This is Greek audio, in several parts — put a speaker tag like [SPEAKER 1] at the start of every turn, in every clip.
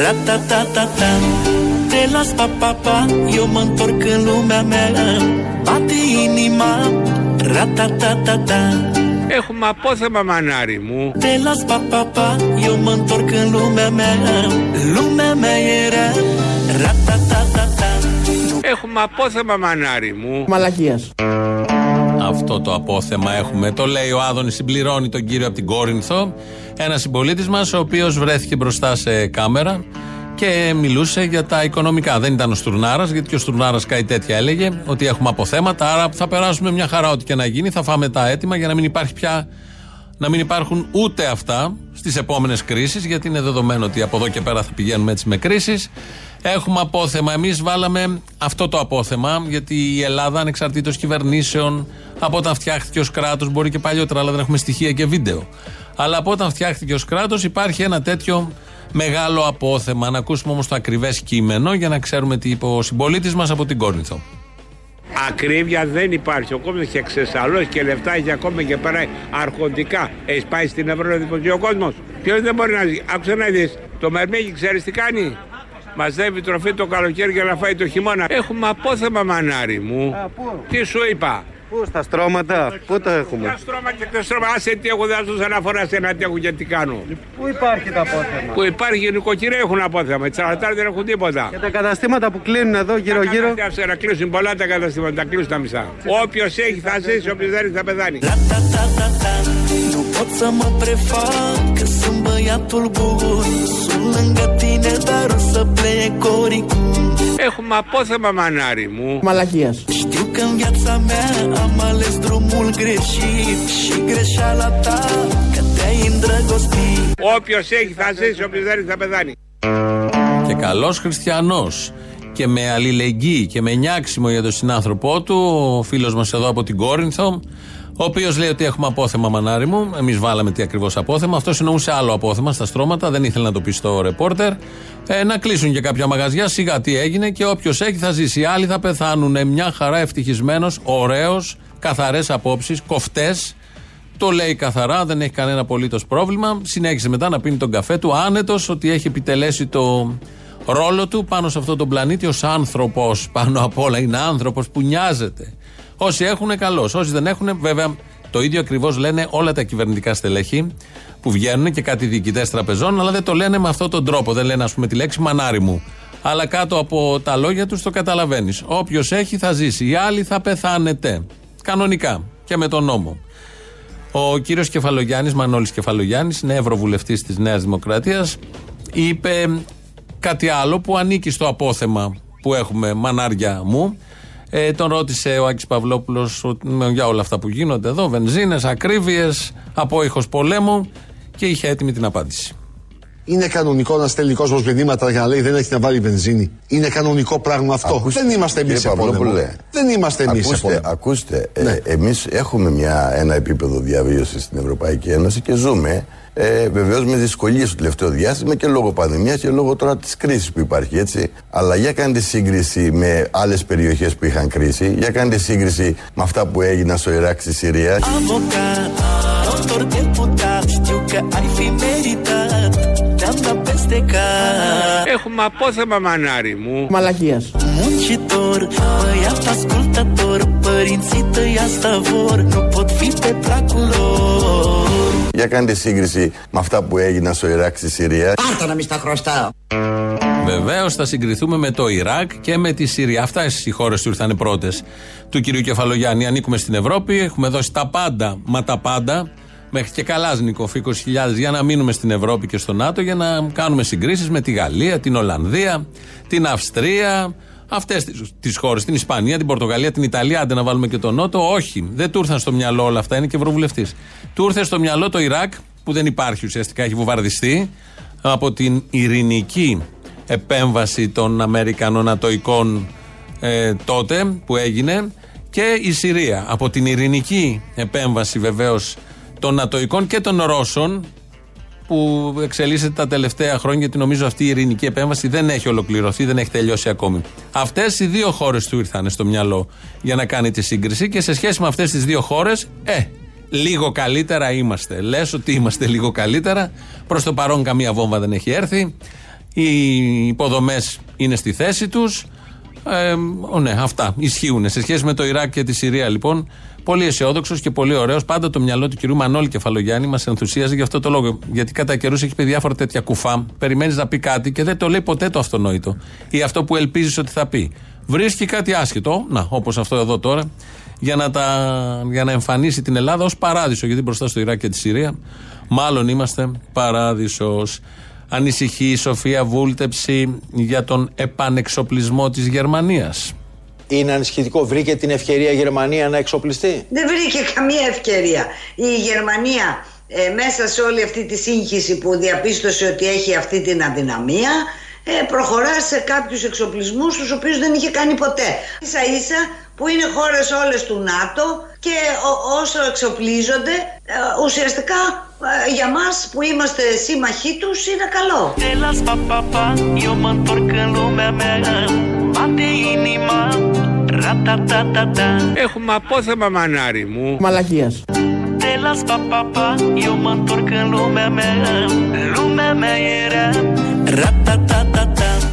[SPEAKER 1] Ratatatata Te las pa, pa, pa Eu mă întorc în lumea mea Bate inima Ratatatata
[SPEAKER 2] Έχουμε απόθεμα μανάρι μου
[SPEAKER 1] Te las pa, pa, pa Eu mă întorc în lumea mea Lumea mea era Ratatatata
[SPEAKER 2] Έχουμε απόθεμα μανάρι μου
[SPEAKER 3] Μαλακίας.
[SPEAKER 4] Αυτό το απόθεμα έχουμε. Το λέει ο Άδωνης, συμπληρώνει τον κύριο από την Κόρινθο. Ένα συμπολίτη μας, ο οποίος βρέθηκε μπροστά σε κάμερα και μιλούσε για τα οικονομικά. Δεν ήταν ο Στουρνάρας, γιατί και ο Στουρνάρας κάτι τέτοια έλεγε, ότι έχουμε αποθέματα. Άρα θα περάσουμε μια χαρά, ό,τι και να γίνει. Θα φάμε τα έτοιμα για να μην υπάρχει πια. Να μην υπάρχουν ούτε αυτά στις επόμενες κρίσεις, γιατί είναι δεδομένο ότι από εδώ και πέρα θα πηγαίνουμε έτσι με κρίσεις. Έχουμε απόθεμα. Εμείς βάλαμε αυτό το απόθεμα, γιατί η Ελλάδα, ανεξαρτήτως κυβερνήσεων, από όταν φτιάχτηκε ως κράτος, μπορεί και παλιότερα, αλλά δεν έχουμε στοιχεία και βίντεο. Αλλά από όταν φτιάχτηκε ω κράτο, υπάρχει ένα τέτοιο μεγάλο απόθεμα. Να ακούσουμε όμως το ακριβές κείμενο για να ξέρουμε τι είπε ο συμπολίτης μας από την Κόρνηθο.
[SPEAKER 2] Ακρίβεια δεν υπάρχει. Ο κόσμος έχει εξεσαλώσει και λεφτά έχει ακόμα και πέρα αρχοντικά. Έχει πάει στην Ευρώπη ο κόσμος. Ποιος δεν μπορεί να ζει; Άκουσε να δεις. Το μερμέγι ξέρεις τι κάνει; Μαζεύει τροφή το καλοκαίρι για να φάει το χειμώνα. Έχουμε απόθεμα μανάρι μου. Τι σου είπα;
[SPEAKER 5] Πού στα στρώματα, πού το έχουμε;
[SPEAKER 2] Τα στρώμα και τα στρώμα. Άσε τι έχω δώσει αναφορά σε ένα τι έχω και τι κάνω.
[SPEAKER 5] Πού υπάρχει το απόθεμα;
[SPEAKER 2] Που υπάρχει νοικοκυρία έχουν απόθεμα. Οι τσαρατάρ δεν έχουν τίποτα.
[SPEAKER 5] Και τα καταστήματα που κλείνουν εδώ γύρω-γύρω.
[SPEAKER 2] Άσε να κλείσουν πολλά τα καταστήματα, τα κλείσουν τα μισά. Όποιος έχει θα ζήσει, όποιος δεν έχει θα πεθάνει.
[SPEAKER 1] Ratatatata Nu pot să mă prefac Că sunt băiatul bun Sunt lângă tine Dar o să plec oricum
[SPEAKER 2] Έχουμε απόθεμα μανάρι μου.
[SPEAKER 3] Μαλακίας.
[SPEAKER 1] Știu că în viața mea Am ales drumul greșit Și greșeala ta Că te-ai îndrăgostit
[SPEAKER 2] Όποιος έχει θα ζήσει, όποιος δεν έχει θα πεθάνει.
[SPEAKER 4] Και καλός χριστιανός. Και με αλληλεγγύη και με νιάξιμο για τον συνάνθρωπό του, ο φίλος μας εδώ από την Κόρινθο, ο οποίος λέει ότι έχουμε απόθεμα μανάρι μου. Εμείς βάλαμε τι ακριβώς απόθεμα. Αυτός εννοούσε άλλο απόθεμα στα στρώματα, δεν ήθελε να το πει στο ρεπόρτερ. Ε, να κλείσουν και κάποια μαγαζιά, σιγά τι έγινε και όποιος έχει θα ζήσει. Οι άλλοι θα πεθάνουν. Μια χαρά ευτυχισμένος, ωραίος, καθαρές απόψεις, κοφτές. Το λέει καθαρά, δεν έχει κανένα απολύτως πρόβλημα. Συνέχισε μετά να πίνει τον καφέ του, άνετος ότι έχει επιτελέσει το ρόλο του πάνω σε αυτόν τον πλανήτη ως άνθρωπος. Πάνω απ' όλα είναι άνθρωπος που νοιάζεται. Όσοι έχουν, καλώς. Όσοι δεν έχουν, βέβαια, το ίδιο ακριβώς λένε όλα τα κυβερνητικά στελέχη που βγαίνουν και κάτι διοικητές τραπεζών, αλλά δεν το λένε με αυτόν τον τρόπο. Δεν λένε, ας πούμε, τη λέξη μανάρι μου. Αλλά κάτω από τα λόγια τους το καταλαβαίνεις. Όποιος έχει θα ζήσει. Οι άλλοι θα πεθάνετε. Κανονικά και με τον νόμο. Ο κύριος Κεφαλογιάννης, Μανώλης Κεφαλογιάννης, είναι ευρωβουλευτής της Νέας Δημοκρατίας, είπε κάτι άλλο που ανήκει στο απόθεμα που έχουμε, μανάρια μου. Ε, τον ρώτησε ο Άκης Παυλόπουλος ότι- για όλα αυτά που γίνονται εδώ, βενζίνες, ακρίβειες, απόϊχος πολέμου και είχε έτοιμη την απάντηση.
[SPEAKER 6] Είναι κανονικό να στέλνει κόσμος μηνύματα για να λέει δεν έχει να βάλει βενζίνη; Είναι κανονικό πράγμα αυτό;
[SPEAKER 7] Ακούστε,
[SPEAKER 6] δεν είμαστε εμείς
[SPEAKER 7] κύριε
[SPEAKER 6] σε πόλεμο.
[SPEAKER 7] Παυλόπουλε,
[SPEAKER 6] Δεν είμαστε εμείς σε
[SPEAKER 7] Ακούστε,
[SPEAKER 6] πόλεμο.
[SPEAKER 7] ακούστε
[SPEAKER 6] Ναι.
[SPEAKER 7] ε, εμείς έχουμε μια, ένα επίπεδο διαβίωσης στην Ευρωπαϊκή Ένωση και ζούμε ε, βεβαίως με δυσκολίες στο τελευταίο διάστημα και λόγω πανδημίας και λόγω τώρα της κρίσης που υπάρχει έτσι. Αλλά για κάντε σύγκριση με άλλες περιοχές που είχαν κρίση, για κάντε σύγκριση με αυτά που έγιναν στο Ιράκ, στη Συρία.
[SPEAKER 1] Avocat, doctor, deputat Știu că ai fi meritat Te-am dat peste cap
[SPEAKER 2] Έχουμε απόθεμα μανάρι μου.
[SPEAKER 3] Μαλακίας.
[SPEAKER 1] Muncitor, băiat ascultător Părinții tăi asta vor Nu pot fi pe placul lor
[SPEAKER 7] Για κάντε σύγκριση με αυτά που έγιναν στο Ιράκ, στη Συρία.
[SPEAKER 3] Πάρτα να μη στα χρωστάω.
[SPEAKER 4] Βεβαίως θα συγκριθούμε με το Ιράκ και με τη Συρία. Αυτά οι χώρες του ήρθαν πρώτες του κυρίου Κεφαλογιάννη. Ανήκουμε στην Ευρώπη, έχουμε δώσει τα πάντα, μα τα πάντα, μέχρι και καλάζνικο 20.000 για να μείνουμε στην Ευρώπη και στο ΝΑΤΟ για να κάνουμε συγκρίσεις με τη Γαλλία, την Ολλανδία, την Αυστρία, αυτές τις χώρες, την Ισπανία, την Πορτογαλία, την Ιταλία. Άντε να βάλουμε και τον Νότο. Όχι, δεν του ήρθαν στο μυαλό όλα αυτά, είναι και ευρωβουλευτής. Του ήρθε στο μυαλό το Ιράκ, που δεν υπάρχει ουσιαστικά, έχει βομβαρδιστεί από την ειρηνική επέμβαση των Αμερικανών Ατοικών ε, τότε που έγινε και η Συρία. Από την ειρηνική επέμβαση βεβαίως των Ατοικών και των Ρώσων που εξελίσσεται τα τελευταία χρόνια γιατί νομίζω αυτή η ειρηνική επέμβαση δεν έχει ολοκληρωθεί, δεν έχει τελειώσει ακόμη. Αυτές οι δύο χώρες του ήρθαν στο μυαλό για να κάνει τη σύγκριση και σε σχέση με αυτές τις δύο χώρες, ε, λίγο καλύτερα είμαστε. Λες ότι είμαστε λίγο καλύτερα. Προς το παρόν καμία βόμβα δεν έχει έρθει Οι υποδομές είναι στη θέση τους. Ε, ναι, αυτά ισχύουν. Σε σχέση με το Ιράκ και τη Συρία, λοιπόν, πολύ αισιόδοξος και πολύ ωραίος. Πάντα το μυαλό του κυρίου Μανώλη Κεφαλογιάννη μας ενθουσίαζε γι' αυτό το λόγο. Γιατί κατά καιρούς έχει πει διάφορα τέτοια κουφά. Περιμένεις να πει κάτι και δεν το λέει ποτέ το αυτονόητο. Ή αυτό που ελπίζεις ότι θα πει. Βρίσκει κάτι άσχετο, να, όπως αυτό εδώ τώρα, για να, τα, για να εμφανίσει την Ελλάδα ως παράδεισο. Γιατί μπροστά στο Ιράκ και τη Συρία, μάλλον είμαστε παράδεισος. Ανησυχεί η Σοφία Βούλτεψη για τον επανεξοπλισμό της Γερμανίας.
[SPEAKER 3] Είναι ανησυχητικό. Βρήκε την ευκαιρία η Γερμανία να εξοπλιστεί;
[SPEAKER 8] Δεν βρήκε καμία ευκαιρία. Η Γερμανία ε, μέσα σε όλη αυτή τη σύγχυση που διαπίστωσε ότι έχει αυτή την αδυναμία ε, προχωρά σε κάποιους εξοπλισμούς τους οποίους δεν είχε κάνει ποτέ. Ίσα ίσα που είναι χώρες όλες του ΝΑΤΟ και όσο εξοπλίζονται ε, ουσιαστικά ε, για μας που είμαστε σύμμαχοί τους είναι καλό.
[SPEAKER 2] Έχουμε απόθεμα μανάρι μου.
[SPEAKER 9] Μαλακίας.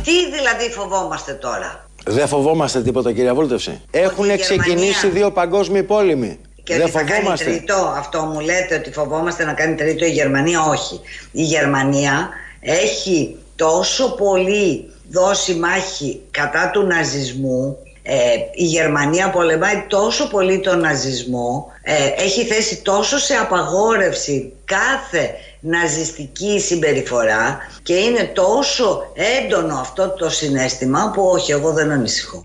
[SPEAKER 8] Τι δηλαδή φοβόμαστε τώρα;
[SPEAKER 3] Δεν φοβόμαστε τίποτα κυρία Βούλτευση. Έχουν ξεκινήσει δύο παγκόσμιοι πόλεμοι.
[SPEAKER 8] Και Δεν ότι θα κάνει τρίτο, αυτό μου λέτε ότι φοβόμαστε να κάνει τρίτο η Γερμανία, όχι. Η Γερμανία έχει τόσο πολύ δώσει μάχη κατά του ναζισμού ε, η Γερμανία πολεμάει τόσο πολύ τον ναζισμό, ε, έχει θέσει τόσο σε απαγόρευση κάθε ναζιστική συμπεριφορά και είναι τόσο έντονο αυτό το συνέστημα που όχι εγώ δεν ανησυχώ.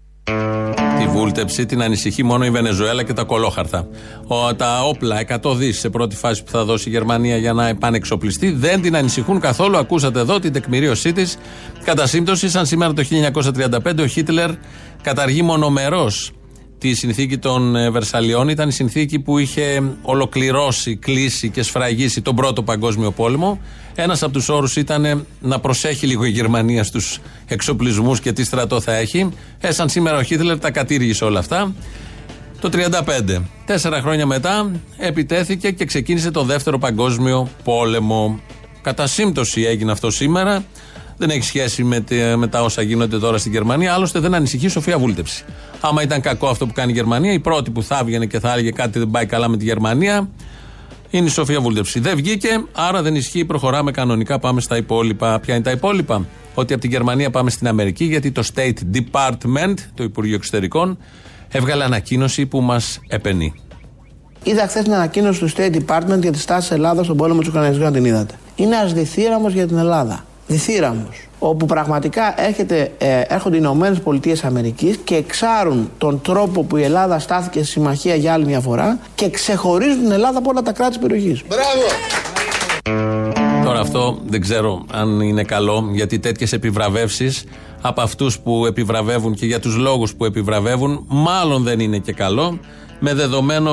[SPEAKER 4] Τη βούλτεψη την ανησυχεί μόνο η Βενεζουέλα και τα κολόχαρτα. Ο, τα όπλα, 100 δις σε πρώτη φάση που θα δώσει η Γερμανία για να επανεξοπλιστεί, δεν την ανησυχούν καθόλου. Ακούσατε εδώ την τεκμηρίωσή της. Κατά σύμπτωση, σαν σήμερα το 1935 ο Χίτλερ καταργεί μονομερός τη συνθήκη των ε, Βερσαλιών. Ήταν η συνθήκη που είχε ολοκληρώσει, κλείσει και σφραγίσει τον Πρώτο Παγκόσμιο Πόλεμο. Ένας από τους όρους ήταν να προσέχει λίγο η Γερμανία στους εξοπλισμούς και τι στρατό θα έχει. Ε, σαν σήμερα ο Χίτλερ τα κατήργησε όλα αυτά. Το 1935. Τέσσερα χρόνια μετά επιτέθηκε και ξεκίνησε το Δεύτερο Παγκόσμιο Πόλεμο. Κατά σύμπτωση έγινε αυτό σήμερα. Δεν έχει σχέση με, με τα όσα γίνονται τώρα στην Γερμανία. Άλλωστε δεν ανησυχεί η Σοφία Βούλτεψη. Άμα ήταν κακό αυτό που κάνει η Γερμανία, η πρώτη που θα έβγαινε και θα έλεγε κάτι δεν πάει καλά με τη Γερμανία είναι η Σοφία Βούλτεψη. Δεν βγήκε, άρα δεν ισχύει. Προχωράμε κανονικά. Πάμε στα υπόλοιπα. Ποια είναι τα υπόλοιπα; Ότι από τη Γερμανία πάμε στην Αμερική, γιατί το State Department, το Υπουργείο Εξωτερικών, έβγαλε ανακοίνωση που μας επενεί.
[SPEAKER 9] Είδα χθες την ανακοίνωση του State Department για τη στάση Ελλάδας στον πόλεμο της Ουκρανίας. την είδατε. Είναι ασδιθύραμο για την Ελλάδα διθύραμος όπου πραγματικά έρχεται, ε, έρχονται οι Ηνωμένες Πολιτείες Αμερικής και εξάρουν τον τρόπο που η Ελλάδα στάθηκε στη συμμαχία για άλλη μια φορά και ξεχωρίζουν την Ελλάδα από όλα τα κράτη της περιοχής.
[SPEAKER 3] Μπράβο!
[SPEAKER 4] Τώρα αυτό δεν ξέρω αν είναι καλό γιατί τέτοιες επιβραβεύσεις από αυτούς που επιβραβεύουν και για τους λόγους που επιβραβεύουν μάλλον δεν είναι και καλό με δεδομένο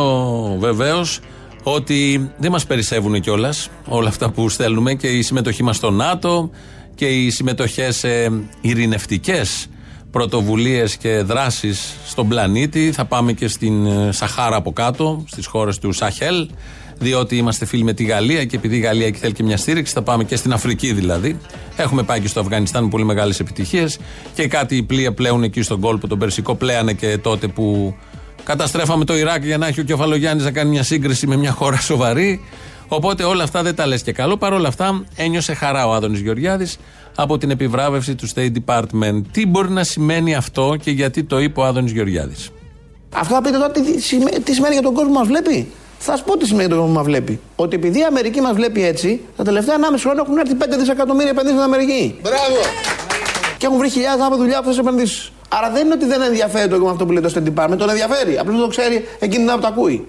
[SPEAKER 4] βεβαίως ότι δεν μας περισσεύουν κιόλας όλα αυτά που στέλνουμε και η συμμετοχή μας στο ΝΑΤΟ και οι συμμετοχές σε ειρηνευτικές πρωτοβουλίες και δράσεις στον πλανήτη. Θα πάμε και στην ε, Σαχάρα από κάτω, στις χώρες του Σαχέλ, διότι είμαστε φίλοι με τη Γαλλία και επειδή η Γαλλία εκεί θέλει και μια στήριξη, θα πάμε και στην Αφρική δηλαδή. Έχουμε πάει και στο Αφγανιστάν με πολύ μεγάλες επιτυχίες και κάτι πλοία πλέουν εκεί στον κόλπο, τον Περσικό, πλέανε και τότε που Καταστρέφαμε το Ιράκ για να έχει ο Κεφαλογιάννης να κάνει μια σύγκριση με μια χώρα σοβαρή. Οπότε όλα αυτά δεν τα λες και καλό. Παρ' όλα αυτά ένιωσε χαρά ο Άδωνης Γεωργιάδης από την επιβράβευση του State Department. Τι μπορεί να σημαίνει αυτό και γιατί το είπε ο Άδωνης Γεωργιάδης;
[SPEAKER 9] Αυτό θα πείτε τώρα τι, σημαίνει για τον κόσμο που μας βλέπει; Θα σα πω τι σημαίνει για τον κόσμο που μας βλέπει. Ότι επειδή η Αμερική μας βλέπει έτσι, τα τελευταία 1,5 χρόνια έχουν έρθει 5 δισεκατομμύρια επενδύσεις στην Αμερική.
[SPEAKER 3] Μπράβο!
[SPEAKER 9] Και έχουν βρει χιλιάδες άνθρωποι δουλειά από αυτέ τι επενδύσει. Άρα δεν είναι ότι δεν ενδιαφέρει το αυτό που λέει το State Department, τον ενδιαφέρει. Απλώς δεν το ξέρει εκείνη την που το ακούει.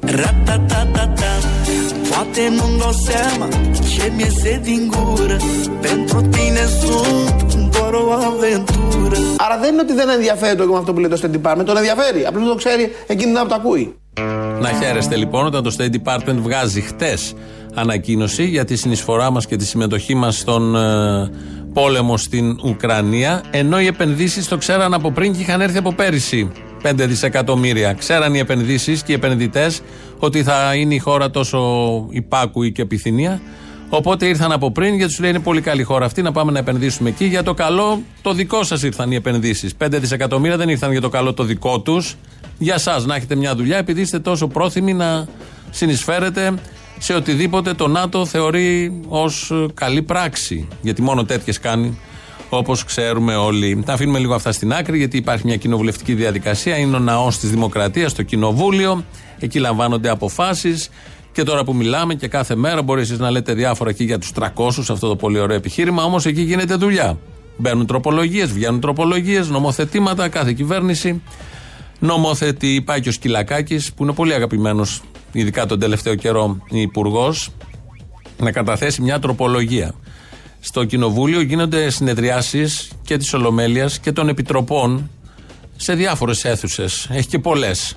[SPEAKER 9] Άρα δεν είναι ότι δεν ενδιαφέρει το αυτό που λέει το State Department, τον ενδιαφέρει. Απλώς δεν το ξέρει εκείνη την που το ακούει.
[SPEAKER 4] Να χαίρεστε λοιπόν όταν το State Department βγάζει χτες ανακοίνωση για τη συνεισφορά μας και τη συμμετοχή μας στον ε, πόλεμο στην Ουκρανία, ενώ οι επενδύσεις το ξέραν από πριν και είχαν έρθει από πέρυσι. 5 δισεκατομμύρια. Ξέραν οι επενδύσεις και οι επενδυτές ότι θα είναι η χώρα τόσο υπάκουη και επιθυμία, Οπότε ήρθαν από πριν γιατί σου λέει είναι πολύ καλή χώρα αυτή να πάμε να επενδύσουμε εκεί. Για το καλό το δικό σας ήρθαν οι επενδύσεις. 5 δισεκατομμύρια δεν ήρθαν για το καλό το δικό τους. Για εσά να έχετε μια δουλειά επειδή είστε τόσο πρόθυμοι να συνεισφέρετε σε οτιδήποτε το ΝΑΤΟ θεωρεί ως καλή πράξη. Γιατί μόνο τέτοιες κάνει όπως ξέρουμε όλοι. Τα αφήνουμε λίγο αυτά στην άκρη, γιατί υπάρχει μια κοινοβουλευτική διαδικασία. Είναι ο ναός της Δημοκρατίας, το Κοινοβούλιο. Εκεί λαμβάνονται αποφάσεις. Και τώρα που μιλάμε και κάθε μέρα μπορεί εσείς να λέτε διάφορα εκεί για τους 300, αυτό το πολύ ωραίο επιχείρημα, όμως εκεί γίνεται δουλειά. Μπαίνουν τροπολογίες, βγαίνουν τροπολογίες, νομοθετήματα, κάθε κυβέρνηση νομοθετεί. Πάει και ο Σκυλακάκης, που είναι πολύ αγαπημένος, ειδικά τον τελευταίο καιρό, υπουργός, να καταθέσει μια τροπολογία. Στο Κοινοβούλιο γίνονται συνεδριάσεις και της Ολομέλειας και των Επιτροπών σε διάφορες αίθουσες. Έχει και πολλές.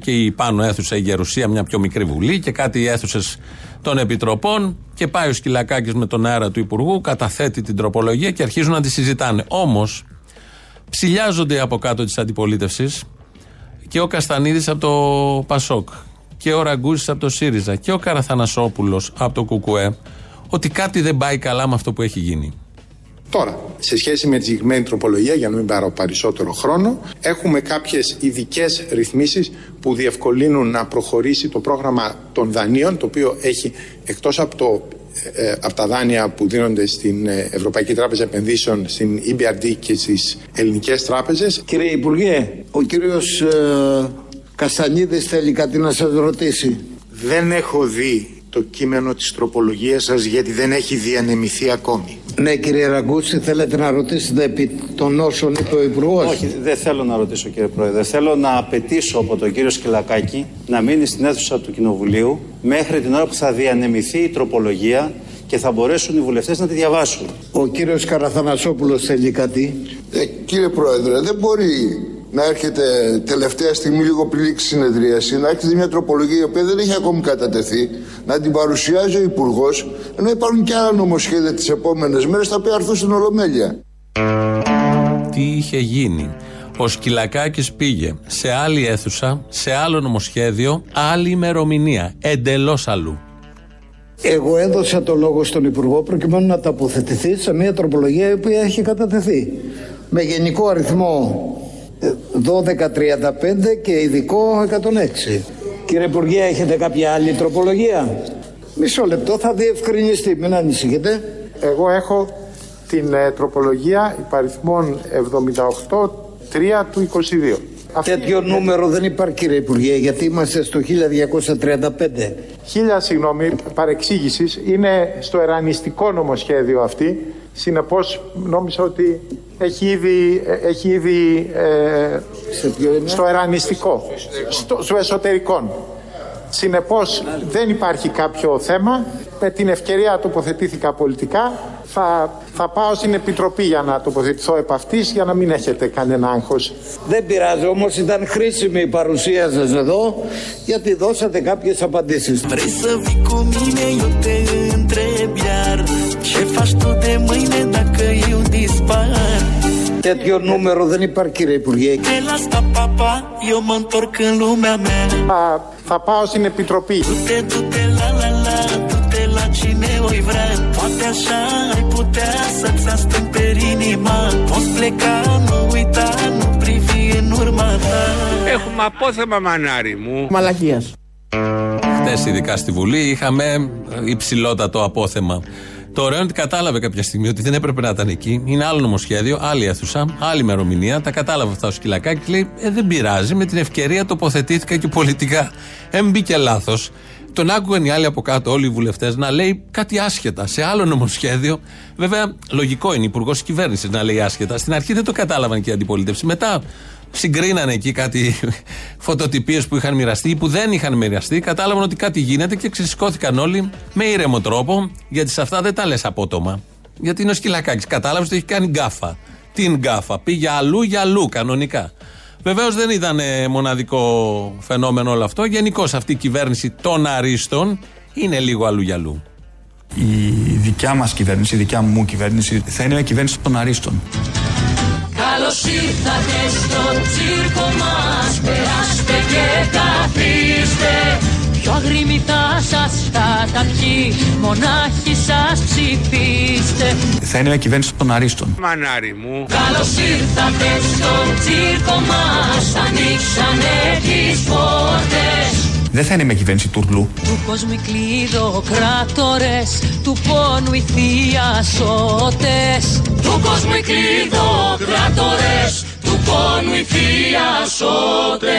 [SPEAKER 4] Και η πάνω αίθουσα η Γερουσία, μια πιο μικρή βουλή και κάτι αίθουσες των Επιτροπών. Και πάει ο Σκυλακάκης με τον αέρα του Υπουργού, καταθέτει την τροπολογία και αρχίζουν να τη συζητάνε. Όμως, ψηλιάζονται από κάτω της αντιπολίτευσης και ο Καστανίδης από το Πασόκ και ο Ραγκούση από το ΣΥΡΙΖΑ και ο Καραθανασόπουλος από το ΚΚΕ ότι κάτι δεν πάει καλά με αυτό που έχει γίνει.
[SPEAKER 10] Τώρα, σε σχέση με τη συγκεκριμένη τροπολογία, για να μην πάρω περισσότερο χρόνο, έχουμε κάποιες ειδικές ρυθμίσεις που διευκολύνουν να προχωρήσει το πρόγραμμα των δανείων, το οποίο έχει εκτός από, το, ε, από τα δάνεια που δίνονται στην ε, Ευρωπαϊκή Τράπεζα Επενδύσεων, στην EBRD και στις ελληνικές τράπεζες.
[SPEAKER 11] Κύριε Υπουργέ, ο κύριος ε, Καστανίδη θέλει κάτι να σας ρωτήσει.
[SPEAKER 10] Δεν έχω δει το κείμενο της τροπολογίας σας γιατί δεν έχει διανεμηθεί ακόμη.
[SPEAKER 11] Ναι κύριε Ραγκούση θέλετε να ρωτήσετε επί των όσων είπε ο υπουργός;
[SPEAKER 12] Όχι δεν θέλω να ρωτήσω κύριε Πρόεδρε. Θέλω να απαιτήσω από τον κύριο Σκυλακάκη να μείνει στην αίθουσα του Κοινοβουλίου μέχρι την ώρα που θα διανεμηθεί η τροπολογία και θα μπορέσουν οι βουλευτές να τη διαβάσουν.
[SPEAKER 11] Ο κύριος Καραθανασόπουλος θέλει κάτι.
[SPEAKER 13] Ε, κύριε Πρόεδρε δεν μπορεί να έρχεται τελευταία στιγμή, λίγο πριν λήξει συνεδρίαση, να έρχεται μια τροπολογία η οποία δεν έχει ακόμη κατατεθεί, να την παρουσιάζει ο Υπουργός, ενώ υπάρχουν και άλλα νομοσχέδια τις επόμενες μέρες τα οποία έρθουν στην Ολομέλεια.
[SPEAKER 4] Τι είχε γίνει; Ο Σκυλακάκης πήγε σε άλλη αίθουσα, σε άλλο νομοσχέδιο, άλλη ημερομηνία. Εντελώς αλλού.
[SPEAKER 11] Εγώ έδωσα το λόγο στον Υπουργό προκειμένου να τοποθετηθεί σε μια τροπολογία η οποία έχει κατατεθεί. Με γενικό αριθμό 1235 και ειδικό 106. Κύριε Υπουργέ, έχετε κάποια άλλη τροπολογία; Μισό λεπτό, θα διευκρινιστεί, μην ανησυχείτε.
[SPEAKER 10] Εγώ έχω την ε, τροπολογία υπαριθμών 78 3 του 22.
[SPEAKER 11] Τέτοιο νούμερο δεν υπάρχει κύριε Υπουργέ γιατί είμαστε στο 1235.
[SPEAKER 10] Χίλια συγγνώμη παρεξήγησης είναι στο ερανιστικό νομοσχέδιο αυτή συνεπώς νόμιζα ότι έχει ήδη, έχει ήδη ε, στο ερανιστικό, στο, στο εσωτερικό. Συνεπώς δεν υπάρχει κάποιο θέμα. Με την ευκαιρία τοποθετήθηκα πολιτικά. Θα, θα πάω στην Επιτροπή για να τοποθετηθώ επ' αυτής, για να μην έχετε κανένα άγχος.
[SPEAKER 11] Δεν πειράζει όμως, ήταν χρήσιμη η παρουσία σας εδώ, γιατί δώσατε κάποιες απαντήσεις. Τέτοιο νούμερο δεν υπάρχει κύριε Υπουργέ.
[SPEAKER 10] Θα, θα πάω στην Επιτροπή. Poate așa ai putea să-ți astâmperi inima Poți pleca, nu uita, nu privi în urma ta
[SPEAKER 2] Έχουμε απόθεμα μανάρι μου
[SPEAKER 9] Μαλακίας
[SPEAKER 4] Χθες, ειδικά στη Βουλή, είχαμε υψηλότατο απόθεμα. Το ωραίο είναι ότι κατάλαβε κάποια στιγμή ότι δεν έπρεπε να ήταν εκεί. Είναι άλλο νομοσχέδιο, άλλη αίθουσα, άλλη ημερομηνία. Τα κατάλαβε αυτά ο Σκυλακάκη. Λέει: ε, Δεν πειράζει, με την ευκαιρία τοποθετήθηκα και πολιτικά. Ε, μπήκε λάθος. Τον άκουγαν οι άλλοι από κάτω, όλοι οι βουλευτές, να λέει κάτι άσχετα σε άλλο νομοσχέδιο. Βέβαια, λογικό είναι υπουργός κυβέρνησης να λέει άσχετα. Στην αρχή δεν το κατάλαβαν και οι αντιπολίτευση. Μετά συγκρίνανε εκεί κάτι φωτοτυπίες που είχαν μοιραστεί ή που δεν είχαν μοιραστεί. Κατάλαβαν ότι κάτι γίνεται και ξεσηκώθηκαν όλοι με ήρεμο τρόπο, γιατί σε αυτά δεν τα λες απότομα. Γιατί είναι ο Σκυλακάκης. Κατάλαβες ότι έχει κάνει γκάφα. Την γκάφα; Πήγε αλλού για αλλού κανονικά. Βεβαίως δεν ήταν ε, μοναδικό φαινόμενο όλο αυτό. Γενικώς αυτή η κυβέρνηση των αρίστων είναι λίγο αλλού για αλλού.
[SPEAKER 14] Η δικιά μας κυβέρνηση, η δικιά μου κυβέρνηση θα είναι μια κυβέρνηση των αρίστων.
[SPEAKER 1] Καλώς ήρθατε στο τσίρκο μας. Περάστε και καθίστε. Πιο αγριμητά σα θα τα πιει. Μονάχη
[SPEAKER 15] σας ψηφίστε
[SPEAKER 14] Θα είναι μια κυβέρνηση των Αρίστων.
[SPEAKER 2] Μανάρι μου.
[SPEAKER 15] Καλώς ήρθατε στο τσίρκο μας Ανοίξανε τις πόρτες
[SPEAKER 14] Δεν θα είναι μια κυβέρνηση τουρλού.
[SPEAKER 15] Του κόσμου κράτορες Του πόνου οι θειασότες Του κόσμου κράτορες Του πόνου οι θειασότες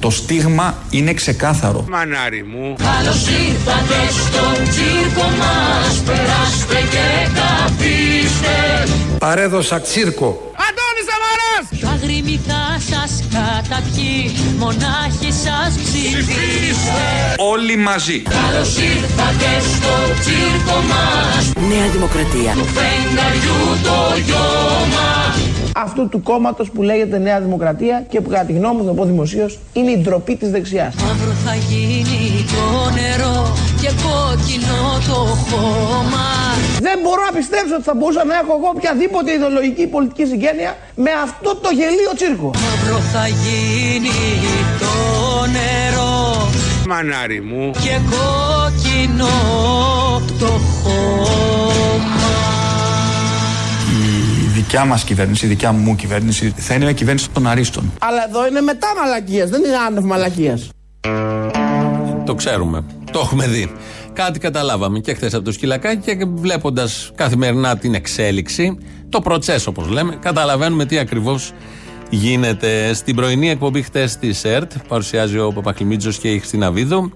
[SPEAKER 14] Το στίγμα είναι ξεκάθαρο.
[SPEAKER 2] Μανάρι μου.
[SPEAKER 15] Καλώς ήρθατε στο τσίρκο μας Περάστε και καθίστε
[SPEAKER 14] Παρέδωσα τσίρκο.
[SPEAKER 15] Αντώνης Σαμαράς! Τα γρήμη θα σας καταπιεί Μονάχοι σας ψηφίστε
[SPEAKER 14] Όλοι μαζί.
[SPEAKER 15] Καλώς ήρθατε στο τσίρκο μας
[SPEAKER 16] Νέα Δημοκρατία.
[SPEAKER 15] Του φεγγαριού το γιώμα
[SPEAKER 9] Αυτού του κόμματος που λέγεται Νέα Δημοκρατία και που κατά τη γνώμη μου, θα πω δημοσίως, είναι η ντροπή της δεξιάς.
[SPEAKER 15] Μαύρο θα γίνει το νερό και κόκκινο το χώμα
[SPEAKER 9] Δεν μπορώ να πιστέψω ότι θα μπορούσα να έχω εγώ οποιαδήποτε ιδεολογική πολιτική συγγένεια με αυτό το γελίο τσίρκο.
[SPEAKER 15] Μαύρο θα γίνει το νερό
[SPEAKER 2] Μανάρι μου.
[SPEAKER 15] και κόκκινο το χώμα
[SPEAKER 14] δικιά μας κυβέρνηση, η δικιά μου κυβέρνηση θα είναι μια κυβέρνηση των Αρίστων.
[SPEAKER 9] Αλλά εδώ είναι μετά μαλακία, δεν είναι άνευ μαλακία.
[SPEAKER 4] Το ξέρουμε. Το έχουμε δει. Κάτι καταλάβαμε και χθες από το σκυλακάκι και βλέποντας καθημερινά την εξέλιξη, το προτσέσ όπως λέμε, καταλαβαίνουμε τι ακριβώς γίνεται. Στην πρωινή εκπομπή χθες της ΕΡΤ, παρουσιάζει ο Παπαχλημίτζος και η Χριστίνα Βίδου,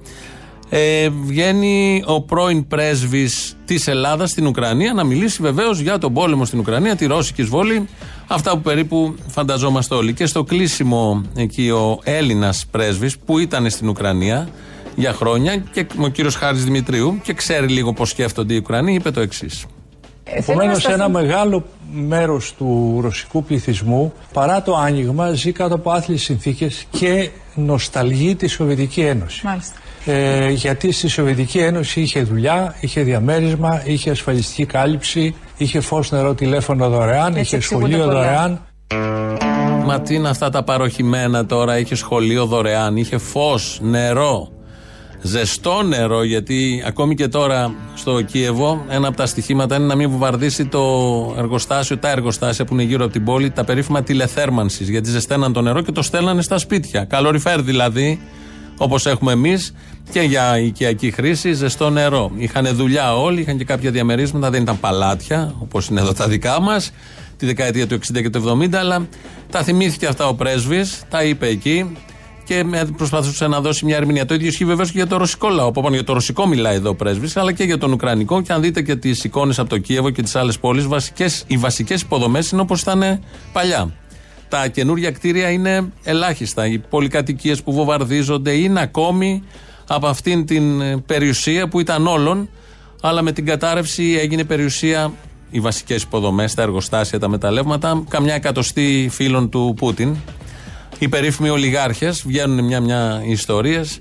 [SPEAKER 4] ε, βγαίνει ο πρώην πρέσβης της Ελλάδας στην Ουκρανία να μιλήσει βεβαίως για τον πόλεμο στην Ουκρανία, τη ρώσικη εισβόλη, αυτά που περίπου φανταζόμαστε όλοι. Και στο κλείσιμο εκεί ο Έλληνας πρέσβης που ήταν στην Ουκρανία για χρόνια και ο κύριος Χάρης Δημητρίου και ξέρει λίγο πώς σκέφτονται οι Ουκρανοί, είπε το εξής.
[SPEAKER 17] Επομένως, ένα μεγάλο μέρος του ρωσικού πληθυσμού, παρά το άνοιγμα, ζει κάτω από άθλιες συνθήκες και νοσταλγεί τη Σοβιετική Ένωση.
[SPEAKER 18] Μάλιστα.
[SPEAKER 17] Ε, γιατί στη Σοβιετική Ένωση είχε δουλειά, είχε διαμέρισμα, είχε ασφαλιστική κάλυψη, είχε φως νερό τηλέφωνο δωρεάν, είχε
[SPEAKER 18] εξηγούνται
[SPEAKER 17] σχολείο
[SPEAKER 18] πολλά.
[SPEAKER 17] δωρεάν.
[SPEAKER 4] Μα τι είναι αυτά τα παροχημένα τώρα, είχε σχολείο δωρεάν, είχε φως, νερό, ζεστό νερό, γιατί ακόμη και τώρα στο Κίεβο ένα από τα στοιχήματα είναι να μην βομβαρδίσει το εργοστάσιο, τα εργοστάσια που είναι γύρω από την πόλη, τα περίφημα τηλεθέρμανσης. Γιατί ζεσταίναν το νερό και το στέλνανε στα σπίτια. Καλοριφέρ δηλαδή, όπως έχουμε εμείς και για οικιακή χρήση, ζεστό νερό. Είχαν δουλειά όλοι, είχαν και κάποια διαμερίσματα, δεν ήταν παλάτια, όπως είναι εδώ τα δικά μας, τη δεκαετία του 60 και του 70, αλλά τα θυμήθηκε αυτά ο πρέσβης, τα είπε εκεί και με- προσπαθούσε να δώσει μια ερμηνεία. Το ίδιο ισχύει βεβαίως και για το ρωσικό λαό. Που πάνω για το ρωσικό μιλάει εδώ ο πρέσβης, αλλά και για τον Ουκρανικό. Και αν δείτε και τις εικόνες από το Κίεβο και τις άλλες πόλεις, βασικές, οι βασικές υποδομές είναι όπως ήταν παλιά. Τα καινούργια κτίρια είναι ελάχιστα. Οι πολυκατοικίες που βομβαρδίζονται είναι ακόμη από αυτήν την ε, περιουσία που ήταν όλων, αλλά με την κατάρρευση έγινε περιουσία οι βασικές υποδομές, τα εργοστάσια, τα μεταλλεύματα, καμιά εκατοστή φίλων του Πούτιν. Οι περίφημοι ολιγάρχες βγαίνουν μια-μια ιστορίες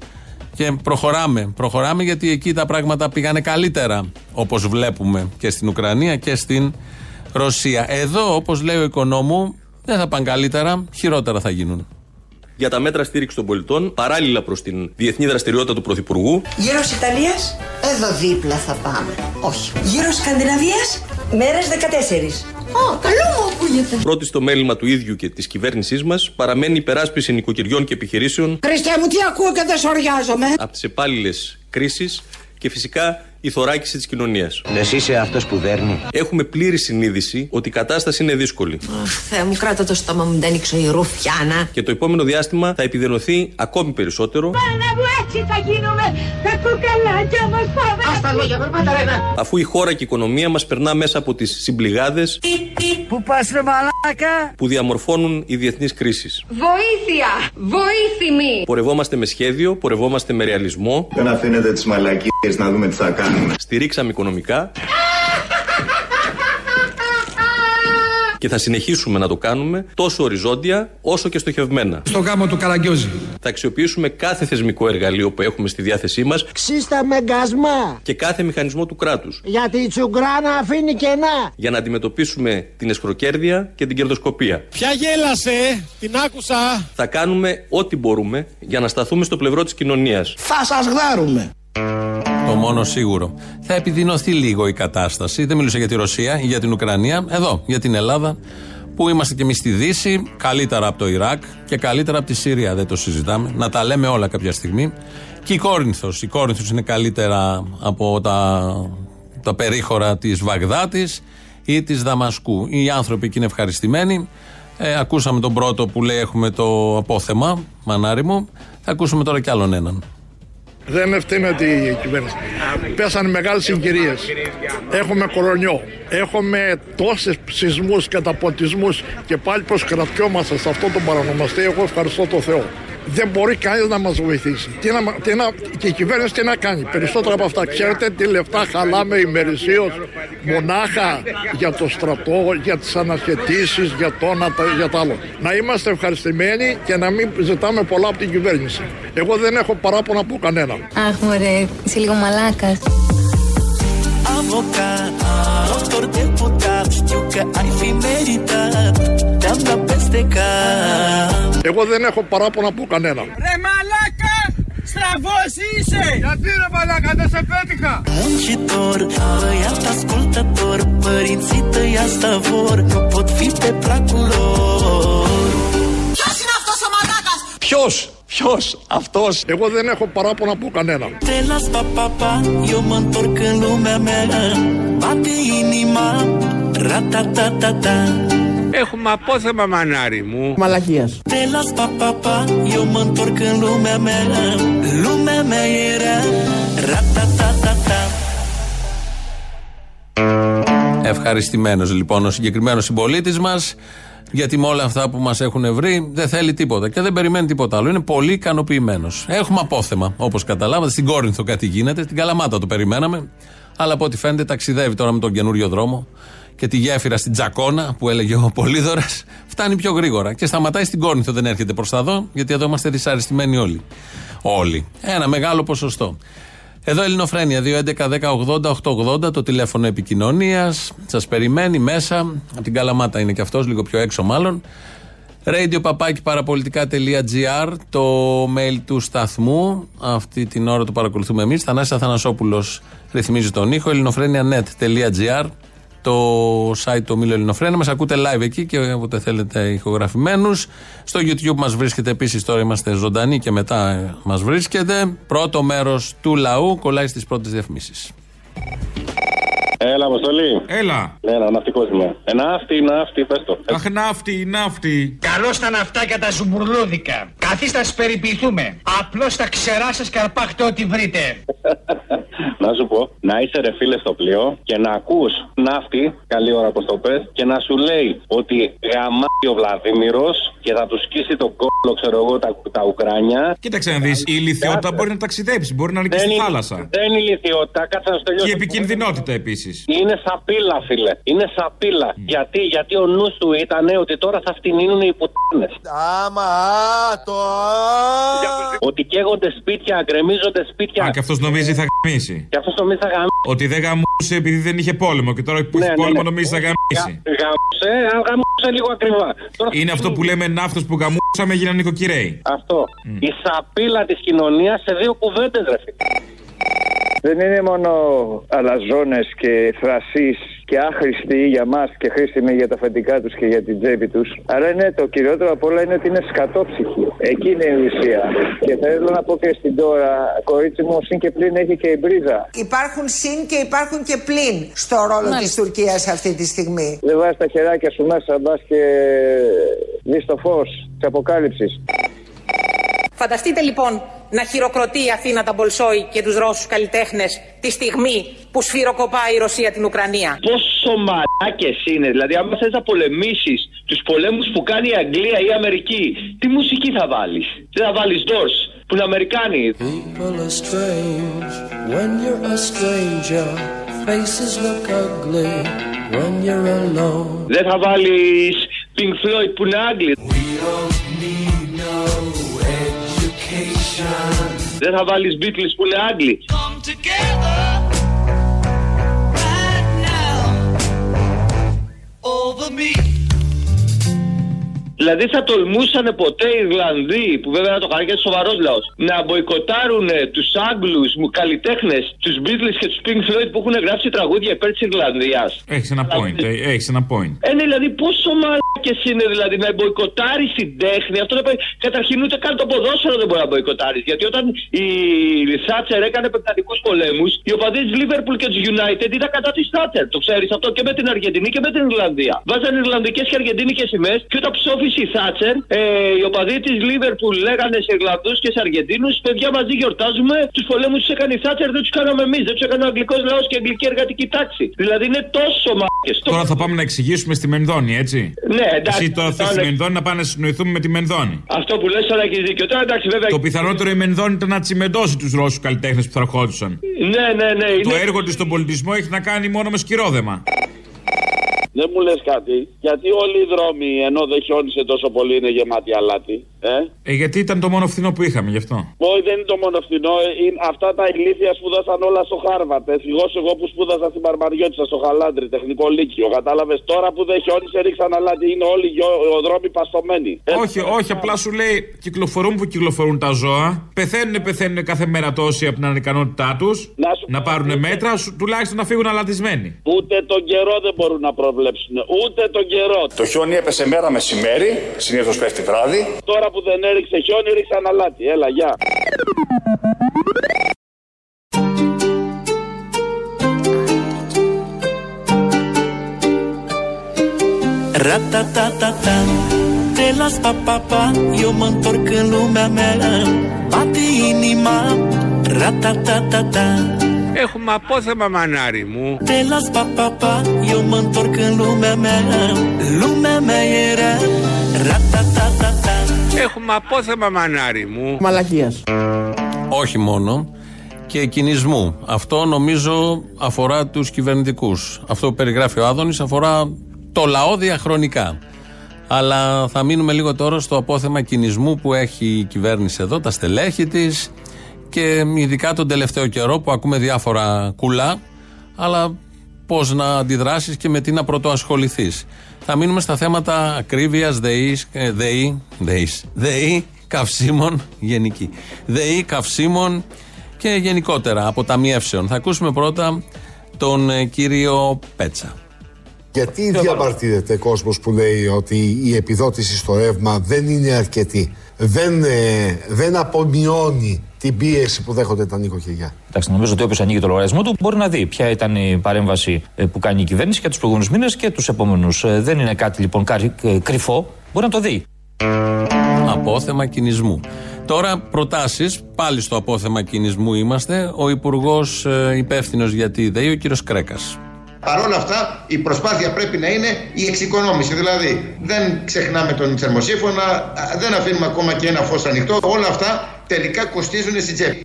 [SPEAKER 4] και προχωράμε. Προχωράμε γιατί εκεί τα πράγματα πήγανε καλύτερα, όπως βλέπουμε και στην Ουκρανία και στην Ρωσία. Εδώ, όπως λέει ο οικονόμου, δεν θα πάνε καλύτερα, χειρότερα θα γίνουν.
[SPEAKER 19] για τα μέτρα στήριξης των πολιτών, παράλληλα προς την διεθνή δραστηριότητα του Πρωθυπουργού.
[SPEAKER 16] Γύρω Ιταλίας, εδώ δίπλα θα πάμε. Όχι. Γύρω Σκανδιναβίας, μέρες 14. Ω, καλό μου ακούγεται.
[SPEAKER 19] Πρώτη στο μέλημα του ίδιου και της κυβέρνησής μας παραμένει η υπεράσπιση νοικοκυριών και επιχειρήσεων
[SPEAKER 16] Χριστέ μου, τι ακούω και δεν σοριάζομαι.
[SPEAKER 19] από τις επάλληλες κρίσεις και φυσικά η θωράκιση της κοινωνίας.
[SPEAKER 20] Λες είσαι αυτός που δέρνει;
[SPEAKER 19] Έχουμε πλήρη συνείδηση ότι η κατάσταση είναι δύσκολη.
[SPEAKER 16] Αχ, Θεέ μου, κράτα το στόμα μου, δεν ανοίξω η ρουφιάνα.
[SPEAKER 19] Και το επόμενο διάστημα θα επιδεινωθεί ακόμη περισσότερο
[SPEAKER 15] Πάνα μου έτσι θα γίνουμε Τα κουκαλάκια μας πάμε Ας τα λόγια περπάτα Ρένα
[SPEAKER 19] αφού η χώρα και η οικονομία μας περνά μέσα από τις συμπληγάδες
[SPEAKER 15] Πού πας ρε μαλάκα
[SPEAKER 19] που διαμορφώνουν οι διεθνείς κρίσεις.
[SPEAKER 15] Βοήθεια Βοήθημη
[SPEAKER 19] Πορευόμαστε με σχέδιο, πορευόμαστε με ρεαλισμό.
[SPEAKER 3] Δεν αφήνετε τις μαλακίες να δούμε τι θα κάνουμε.
[SPEAKER 19] Στηρίξαμε οικονομικά. Και θα συνεχίσουμε να το κάνουμε τόσο οριζόντια όσο και στοχευμένα.
[SPEAKER 14] Στο γάμο του Καραγκιόζη.
[SPEAKER 19] Θα αξιοποιήσουμε κάθε θεσμικό εργαλείο που έχουμε στη διάθεσή μας
[SPEAKER 21] Ξύστα με γκασμά.
[SPEAKER 19] και κάθε μηχανισμό του κράτους
[SPEAKER 21] Γιατί η τσουγκράνα αφήνει κενά.
[SPEAKER 19] για να αντιμετωπίσουμε την εσχροκέρδεια και την κερδοσκοπία.
[SPEAKER 22] Ποια γέλασε, την άκουσα.
[SPEAKER 19] Θα κάνουμε ό,τι μπορούμε για να σταθούμε στο πλευρό της κοινωνίας.
[SPEAKER 9] Θα σας γδάρουμε.
[SPEAKER 4] Το μόνο σίγουρο. Θα επιδεινωθεί λίγο η κατάσταση. Δεν μιλούσα για τη Ρωσία ή για την Ουκρανία. Εδώ, για την Ελλάδα, που είμαστε κι εμείς στη Δύση, καλύτερα από το Ιράκ και καλύτερα από τη Συρία. Δεν το συζητάμε. Να τα λέμε όλα κάποια στιγμή. Και η Κόρινθος. Η Κόρινθος είναι καλύτερα από τα, τα περίχωρα της Βαγδάτης ή της Δαμασκού. Οι άνθρωποι εκεί είναι ευχαριστημένοι. Ε, ακούσαμε τον πρώτο που λέει έχουμε το απόθεμα, μανάρι μου. Θα ακούσουμε τώρα κι άλλον έναν.
[SPEAKER 23] Δεν ευθύνεται η κυβέρνηση. Πέσανε μεγάλες συγκυρίες. Έχουμε κορονιό. Έχουμε τόσες σεισμούς, καταποτισμούς και πάλι πως κρατιόμαστε σε αυτό το παρανομαστή. Εγώ ευχαριστώ τον Θεό δεν μπορεί κανείς να μας βοηθήσει. Τι να, τι να, και η κυβέρνηση τι να κάνει; Περισσότερα από αυτά. Ξέρετε τι λεφτά χαλάμε ημερησίως μονάχα για το στρατό, για τις ανασχετήσει, για το ένα, για το άλλο. Να είμαστε ευχαριστημένοι και να μην ζητάμε πολλά από την κυβέρνηση. Εγώ δεν έχω παράπονα από κανένα.
[SPEAKER 24] Αχ, μωρέ, είσαι λίγο μαλάκας.
[SPEAKER 1] Avocat, doctor deputat Știu că ai fi meritat Te-am dat peste cap
[SPEAKER 23] Εγώ δεν έχω παράπονα από κανένα.
[SPEAKER 22] Ρε μαλάκα! Στραβός είσαι! Γιατί ρε μαλάκα δεν σε πέτυχα!
[SPEAKER 1] Muncitor, băiat ascultător Părinții tăi asta vor Nu pot fi pe placul lor
[SPEAKER 22] Ποιος είναι αυτός ο μαλάκας!
[SPEAKER 23] Ποιος, ποιος, αυτός. Εγώ δεν έχω παράπονα από κανένα.
[SPEAKER 1] Te las pa pa pa Eu mă întorc în lumea mea Bate inima Ratatatata
[SPEAKER 2] Έχουμε απόθεμα μανάρι μου.
[SPEAKER 9] Μαλακία.
[SPEAKER 1] Te las pa pa pa Eu mă întorc în lumea mea Lumea mea era Ratatatata
[SPEAKER 4] Ευχαριστημένος λοιπόν ο συγκεκριμένος συμπολίτης μας, γιατί με όλα αυτά που μας έχουν βρει δεν θέλει τίποτα και δεν περιμένει τίποτα άλλο. Είναι πολύ ικανοποιημένος. Έχουμε απόθεμα, όπως καταλάβατε. Στην Κόρινθο κάτι γίνεται, στην Καλαμάτα το περιμέναμε. Αλλά από ό,τι φαίνεται ταξιδεύει τώρα με τον καινούριο δρόμο και τη γέφυρα στην Τζακόνα που έλεγε ο Πολύδωρας. Φτάνει πιο γρήγορα και σταματάει στην Κόρινθο, δεν έρχεται προς τα εδώ, γιατί εδώ είμαστε δυσαρεστημένοι όλοι. Όλοι. Ένα μεγάλο ποσοστό. Εδώ Ελληνοφρένια 2.11.10.80.880 το τηλέφωνο επικοινωνίας. Σας περιμένει μέσα. Από την Καλαμάτα είναι και αυτός, λίγο πιο έξω μάλλον. Radio παπάκι παραπολιτικά.gr το mail του σταθμού. Αυτή την ώρα το παρακολουθούμε εμείς. Θανάσης Αθανασόπουλος ρυθμίζει τον ήχο. ελληνοφρένια.net.gr το site του Μήλου Ελληνοφρένια. Μας ακούτε live εκεί και όποτε θέλετε ηχογραφημένους. Στο YouTube μας βρίσκεται επίσης τώρα είμαστε ζωντανοί και μετά μας βρίσκεται. Πρώτο μέρος του λαού κολλάει στις πρώτες διαφημίσεις.
[SPEAKER 25] Έλα, Αποστολή.
[SPEAKER 17] Έλα.
[SPEAKER 25] Ναι, ένα ναυτικός είμαι. Ε, ναύτη, ναύτη, πες το.
[SPEAKER 17] Αχ, ναύτη, ναύτη.
[SPEAKER 22] Καλώς τα ναυτάκια τα ζουμπουρλούδικα. Καθίστε να σας περιποιηθούμε. Απλώς τα ξερά σας και αρπάχτε ό,τι βρείτε.
[SPEAKER 25] να σου πω, να είσαι ρε φίλε στο πλοίο και να ακούς ναύτη, καλή ώρα που το πες, και να σου λέει ότι γαμάει ο Βλαδίμηρος και θα του σκίσει τον κόλλο, ξέρω εγώ, τα, τα Ουκράνια.
[SPEAKER 17] Κοίταξε να δεις, η ηλικιότητα μπορεί να ταξιδέψει, μπορεί να είναι και
[SPEAKER 25] Δεν
[SPEAKER 17] στη
[SPEAKER 25] είναι-
[SPEAKER 17] θάλασσα.
[SPEAKER 25] Δεν είναι ηλικιότητα, κάτσε να σου
[SPEAKER 17] Και
[SPEAKER 25] τελειώσω.
[SPEAKER 17] η επικινδυνότητα επίσης.
[SPEAKER 25] Είναι σαπίλα, φίλε. Είναι σαπίλα. Γιατί, γιατί ο νους του ήταν ότι τώρα θα φτηνίνουν οι πουτάνες.
[SPEAKER 22] Άμα, το.
[SPEAKER 25] Ότι καίγονται σπίτια, γκρεμίζονται σπίτια.
[SPEAKER 17] Α, και αυτός νομίζει θα γαμίσει.
[SPEAKER 25] Και αυτός νομίζει θα γαμίσει.
[SPEAKER 17] Ότι δεν γαμούσε επειδή δεν είχε πόλεμο. Και τώρα που
[SPEAKER 25] Ναι,
[SPEAKER 17] έχει
[SPEAKER 25] ναι,
[SPEAKER 17] πόλεμο
[SPEAKER 25] ναι.
[SPEAKER 17] νομίζει θα γαμίσει.
[SPEAKER 25] Γαμούσε, αν γαμούσε λίγο ακριβά. Τώρα
[SPEAKER 17] Είναι αυτό που λέμε ναύτος που γαμούσαμε γίνανε νοικοκυρέοι.
[SPEAKER 25] Αυτό. Η σαπίλα της κοινωνίας σε δύο κουβέντες, ρε φίλε.
[SPEAKER 26] Δεν είναι μόνο αλαζόνες και θρασείς και άχρηστοι για μας και χρήσιμοι για τα αφεντικά τους και για την τσέπη τους. Αλλά είναι το κυριότερο απ' όλα είναι ότι είναι σκατόψυχοι. Εκεί είναι η ουσία. Και θέλω να πω και στην τώρα, κορίτσι μου, συν και πλήν έχει και η μπρίζα.
[SPEAKER 27] Υπάρχουν συν και υπάρχουν και πλην στο ρόλο
[SPEAKER 26] Μάλιστα.
[SPEAKER 27] της Τουρκίας αυτή τη στιγμή.
[SPEAKER 26] Δεν βάζεις τα χεράκια σου μέσα, μπας και δεις το φως της αποκάλυψης.
[SPEAKER 28] Φανταστείτε λοιπόν να χειροκροτεί η Αθήνα τα Μπολσόη και τους Ρώσους καλλιτέχνες τη στιγμή που σφυροκοπάει η Ρωσία την Ουκρανία.
[SPEAKER 29] Πόσο μαλάκες είναι, δηλαδή, άμα θες να πολεμήσεις τους πολέμους που κάνει η Αγγλία ή η Αμερική, τι μουσική θα βάλεις; Δεν θα βάλεις Doors, που είναι Αμερικάνοι.
[SPEAKER 1] People are strange when you're a stranger. Faces look ugly when you're alone.
[SPEAKER 29] Δεν θα βάλεις Pink Floyd που είναι Άγγλοι.
[SPEAKER 1] Need no education.
[SPEAKER 29] Δεν θα βάλεις Beatles που είναι Άγγλοι.
[SPEAKER 1] Come together right now over me.
[SPEAKER 29] Δηλαδή θα τολμούσαν ποτέ οι Ιρλανδοί, που βέβαια το κάνει και σοβαρός λαός, να μποϊκοτάρουν τους Άγγλους μου καλλιτέχνες, τους Beatles και τους Pink Floyd που έχουν γράψει τραγούδια υπέρ της Ιρλανδίας.
[SPEAKER 30] Έχεις ένα point. ε, Έχεις ένα point.
[SPEAKER 29] Ε, ναι, δηλαδή πόσο μαλάκε είναι δηλαδή να μποϊκοτάρεις την τέχνη; Αυτό δεν πάει. Καταρχήν ούτε καν το ποδόσφαιρο δεν μπορεί να μποϊκοτάρεις. Γιατί όταν η Θάτσερ έκανε επεκτατικού πολέμους, οι οπαδοί τη Liverpool και της United ήταν κατά της Θάτσερ. Το ξέρεις αυτό και με την Αργεντινή και με την Ιρλανδία. Βάζανε Ιρλανδικές και Αργεντίνικες σημαίες και όταν ψόφισε η Θάτσερ, ε, οι οπαδοί της Liverpool λέγανε σε Ιρλανδούς και σε Αργεντίνους, παιδιά μαζί γιορτάζουμε, τους πολέμους τους έκανε η Θάτσερ, δεν τους κάναμε εμείς, δεν τους έκανε ο Αγγλικός λαός και η Αγγλική εργατική τάξη. Δηλαδή είναι τόσο μάκε.
[SPEAKER 30] Τώρα θα πάμε να εξηγήσουμε στη Μενδόνη, έτσι.
[SPEAKER 29] Ναι, εντάξει.
[SPEAKER 30] Εσύ τώρα θες
[SPEAKER 29] τώρα-
[SPEAKER 30] στη Μενδόνη να πάμε να συνοηθούμε με τη Μενδόνη.
[SPEAKER 29] Αυτό που λες, αλλά έχει δίκιο. Τώρα εντάξει, βέβαια.
[SPEAKER 30] Το πιθανότερο η Μενδόνη ήταν να τσιμεντώσει τους Ρώσους καλλιτέχνες που θα ερχόντουσαν.
[SPEAKER 29] Ναι, ναι, ναι.
[SPEAKER 30] Το
[SPEAKER 29] είναι-
[SPEAKER 30] έργο της στον πολιτισμό έχει να κάνει μόνο με σκυρόδεμα.
[SPEAKER 31] Δεν μου λες κάτι, γιατί όλοι οι δρόμοι ενώ δεν χιόνισε τόσο πολύ είναι γεμάτοι αλάτι. Ε;
[SPEAKER 30] Ε, γιατί ήταν το μόνο φθηνό που είχαμε γι' αυτό.
[SPEAKER 31] Όχι, δεν είναι το μόνο φθηνό. ε, Είναι αυτά τα ηλίθια σπούδασαν όλα στο Χάρβατ. Ευτυχώ εγώ που σπούδασα στην Παρμαριώτησα στο Χαλάντρι, τεχνικό λύκειο. Κατάλαβες; Τώρα που δεν χιόνισε ρίξαν αλάτι. Είναι όλοι γιο- ο δρόμοι παστομένοι. Ε,
[SPEAKER 30] Όχι, όχι, απλά σου λέει κυκλοφορούν που κυκλοφορούν τα ζώα. Πεθαίνουν, πεθαίνουν κάθε μέρα τόσοι από την ανικανότητά τους. Να, πάρουν μέτρα, σου- τουλάχιστον να φύγουν αλατισμένοι.
[SPEAKER 31] Ούτε τον καιρό δεν μπορούν να προβλέψουν. Ούτε τον καιρό.
[SPEAKER 32] Το χιόνι έπεσε μέρα μεσημέρι, συνήθως πέφτει βράδυ.
[SPEAKER 31] Τώρα δεν έριξε χιόνι, ρίξα ένα λάτι. Έλα, ya.
[SPEAKER 1] Ρα τα, τα, τα. Τελα, παπα, Ιωμαντορκέλ, μέρα. Απ' την ύμημα. Ρα τα, τα, τα, τα.
[SPEAKER 2] Έχουμε απόθεμα, μανάρι μου.
[SPEAKER 1] Τελα, παπα, Ιωμαντορκέλ, λα μέρα. Λούμε, μέρα. Ρα τα, τα, τα, τα.
[SPEAKER 2] Έχουμε απόθεμα μανάρι μου.
[SPEAKER 9] Μαλακίας.
[SPEAKER 4] Όχι μόνο. Και κινησμού. Αυτό νομίζω αφορά τους κυβερνητικούς. Αυτό που περιγράφει ο Άδωνης αφορά το λαό διαχρονικά. Αλλά θα μείνουμε λίγο τώρα στο απόθεμα κινησμού που έχει η κυβέρνηση εδώ, τα στελέχη της και ειδικά τον τελευταίο καιρό που ακούμε διάφορα κουλά, αλλά πώς να αντιδράσεις και με τι να πρωτοασχοληθείς. Θα μείνουμε στα θέματα ακρίβειας, ΔΕΗς, ε, ΔΕΗ, ΔΕΗς, ΔΕΗ, καυσίμων, γενική. ΔΕΗ, καυσίμων και γενικότερα αποταμιεύσεων. Θα ακούσουμε πρώτα τον ε, κύριο Πέτσα.
[SPEAKER 33] Γιατί διαμαρτύρεται κόσμος που λέει ότι η επιδότηση στο ρεύμα δεν είναι αρκετή; Δεν, ε, δεν απομειώνει την πίεση που δέχονται τα νοικοκυριά.
[SPEAKER 34] Εντάξει, νομίζω ότι όποιος ανοίγει το λογαριασμό του μπορεί να δει ποια ήταν η παρέμβαση ε, που κάνει η κυβέρνηση για τους προηγούμενους μήνες και τους επόμενους. Δεν είναι κάτι λοιπόν κάρι- ε, κρυφό. Μπορεί να το δει.
[SPEAKER 4] Απόθεμα κινησμού. Τώρα προτάσεις, πάλι στο απόθεμα κινησμού είμαστε. Ο Υπουργός υπεύθυνος για τη ΔΕΗ, ο κύριος Κρέκας.
[SPEAKER 35] Παρ' όλα αυτά, η προσπάθεια πρέπει να είναι η εξοικονόμηση. Δηλαδή, δεν ξεχνάμε τον θερμοσύφωνα, α, δεν αφήνουμε ακόμα και ένα φως ανοιχτό. Όλα αυτά τελικά κοστίζουν στην τσέπη.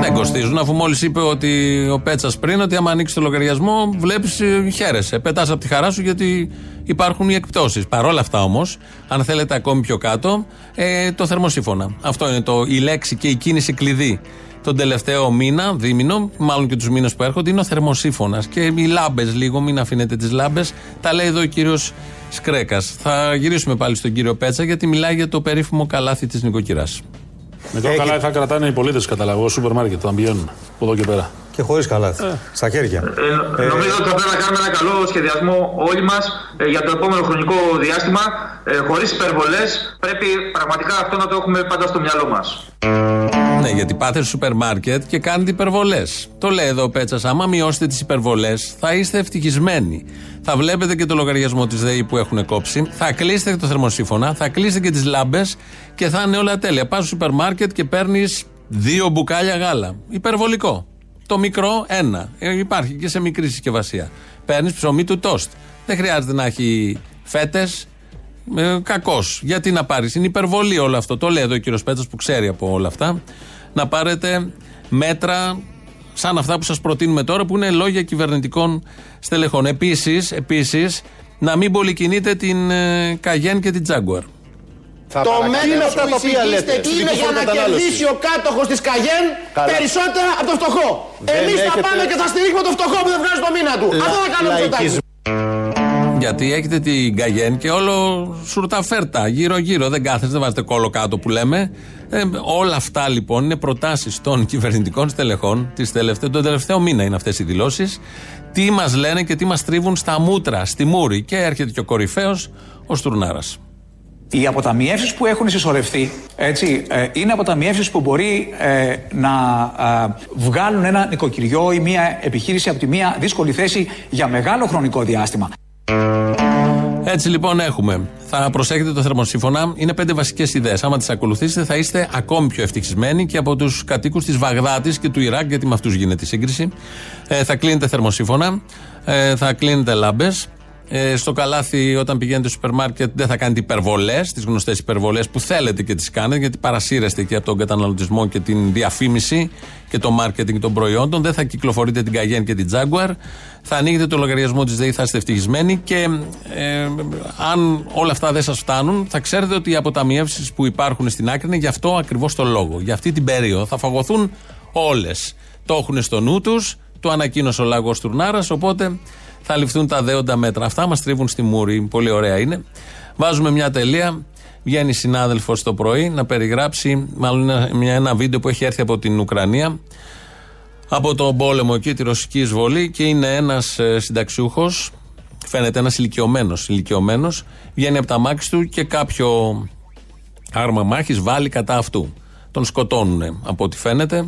[SPEAKER 4] Δεν κοστίζουν, αφού μόλις είπε ότι ο Πέτσας πριν ότι άμα ανοίξεις το λογαριασμό, βλέπεις χαίρεσαι. Πετάς από τη χαρά σου γιατί υπάρχουν οι εκπτώσεις. Παρ' όλα αυτά όμως, αν θέλετε ακόμη πιο κάτω, ε, το θερμοσύφωνα. Αυτό είναι το, η λέξη και η κίνηση κλειδί. Τον τελευταίο μήνα, δίμηνο, μάλλον και τους μήνες που έρχονται, είναι ο θερμοσύφωνας. Και οι λάμπες, λίγο, μην αφήνετε τις λάμπες. Τα λέει εδώ ο κύριος Σκρέκας. Θα γυρίσουμε πάλι στον κύριο Πέτσα γιατί μιλάει για το περίφημο καλάθι της νοικοκυράς.
[SPEAKER 36] Μικρό καλά θα κρατάνε οι πολίτες, καταλαβαίνω, σούπερ μάρκετ, όταν πηγαίνουν από εδώ και πέρα.
[SPEAKER 37] Και χωρίς καλάθι. Στα χέρια.
[SPEAKER 29] Ε, νομίζω ότι θα πρέπει να κάνουμε ένα καλό σχεδιασμό όλοι μας για το επόμενο χρονικό διάστημα. Ε, Χωρίς υπερβολές, πρέπει πραγματικά αυτό να το έχουμε πάντα στο μυαλό μας.
[SPEAKER 4] Ναι, γιατί πάτε στο σούπερ μάρκετ και κάνετε υπερβολές. Το λέει εδώ ο Πέτσας. Άμα μειώσετε τις υπερβολές, θα είστε ευτυχισμένοι. Θα βλέπετε και το λογαριασμό της ΔΕΗ που έχουν κόψει. Θα κλείσετε και το θερμοσύφωνα. Θα κλείσετε και τις λάμπες και θα είναι όλα τέλεια. Πας στο σούπερ μάρκετ και παίρνεις δύο μπουκάλια γάλα. Υπερβολικό. Το μικρό ένα. Ε, υπάρχει και σε μικρή συσκευασία. Παίρνεις ψωμί του τόστ. Δεν χρειάζεται να έχει φέτες. Ε, Κακός. Γιατί να πάρεις; Είναι υπερβολή όλο αυτό. Το λέει εδώ ο κύριος Πέτσας που ξέρει από όλα αυτά. Να πάρετε μέτρα σαν αυτά που σας προτείνουμε τώρα που είναι λόγια κυβερνητικών στελεχών. Επίσης, επίσης, να μην πολυκινείτε την ε, Καγέν και την Τζάγκουαρ.
[SPEAKER 9] Το μέγεθο που εισηγείστε είναι για να κερδίσει ο κάτοχος της Καγέν
[SPEAKER 4] Καλά.
[SPEAKER 9] περισσότερα από το φτωχό.
[SPEAKER 4] Δεν
[SPEAKER 9] Εμείς θα
[SPEAKER 4] έχετε-
[SPEAKER 9] πάμε και θα στηρίξουμε το φτωχό που δεν βγάζει το μήνα του. Αυτό θα κάνουμε στο τάκι.
[SPEAKER 4] Γιατί έχετε την Καγέν και όλο σουρταφέρτα γύρω-γύρω. Δεν κάθεστε, δεν βάζετε κόλλο κάτω που λέμε. Ε, όλα αυτά λοιπόν είναι προτάσεις των κυβερνητικών στελεχών της τελευταίου, τον τελευταίο μήνα είναι αυτές οι δηλώσεις. Τι μας λένε και τι μας τρίβουν στα μούτρα, στη μούρη. Και έρχεται και ο κορυφαίος, ο Στουρνάρας.
[SPEAKER 38] Οι αποταμιεύσεις που έχουν συσσωρευτεί έτσι, ε, είναι αποταμιεύσεις που μπορεί ε, να ε, βγάλουν ένα νοικοκυριό ή μια επιχείρηση από τη μια δύσκολη θέση για μεγάλο χρονικό διάστημα.
[SPEAKER 4] Έτσι λοιπόν έχουμε. Θα προσέχετε το θερμοσύφωνα. Είναι πέντε βασικές ιδέες. Άμα τις ακολουθήσετε, θα είστε ακόμη πιο ευτυχισμένοι και από τους κατοίκους της Βαγδάτης και του Ιράκ, γιατί με αυτούς γίνεται η σύγκριση. Ε, θα κλείνετε θερμοσύφωνα, ε, θα κλείνετε λάμπες. Ε, στο καλάθι, όταν πηγαίνετε στο σούπερ μάρκετ, δεν θα κάνετε υπερβολές, τις γνωστές υπερβολές που θέλετε και τις κάνετε, γιατί παρασύρεστε και από τον καταναλωτισμό και την διαφήμιση και το μάρκετινγκ των προϊόντων. Δεν θα κυκλοφορείτε την Cayenne και την Jaguar. Θα ανοίγετε το λογαριασμό της ΔΕΗ, θα είστε ευτυχισμένοι και ε, αν όλα αυτά δεν σας φτάνουν, θα ξέρετε ότι οι αποταμιεύσεις που υπάρχουν στην άκρη είναι γι' αυτό ακριβώς το λόγο. Για αυτή την περίοδο θα φαγωθούν όλες. Το έχουν στο νου τους, το ανακοίνωσε ο Λάγο Τουρνάρας, οπότε θα ληφθούν τα δέοντα μέτρα. Αυτά μας τρίβουν στη μούρη. Πολύ ωραία είναι. Βάζουμε μια τελεία. Βγαίνει συνάδελφος το πρωί να περιγράψει, μάλλον ένα, ένα βίντεο που έχει έρθει από την Ουκρανία, από τον πόλεμο εκεί, τη ρωσική εισβολή και είναι ένας ε, συνταξιούχος, φαίνεται ένας ηλικιωμένος, ηλικιωμένος, βγαίνει από τα μάξι του και κάποιο άρμα μάχης βάλει κατά αυτού. Τον σκοτώνουν από ό,τι φαίνεται.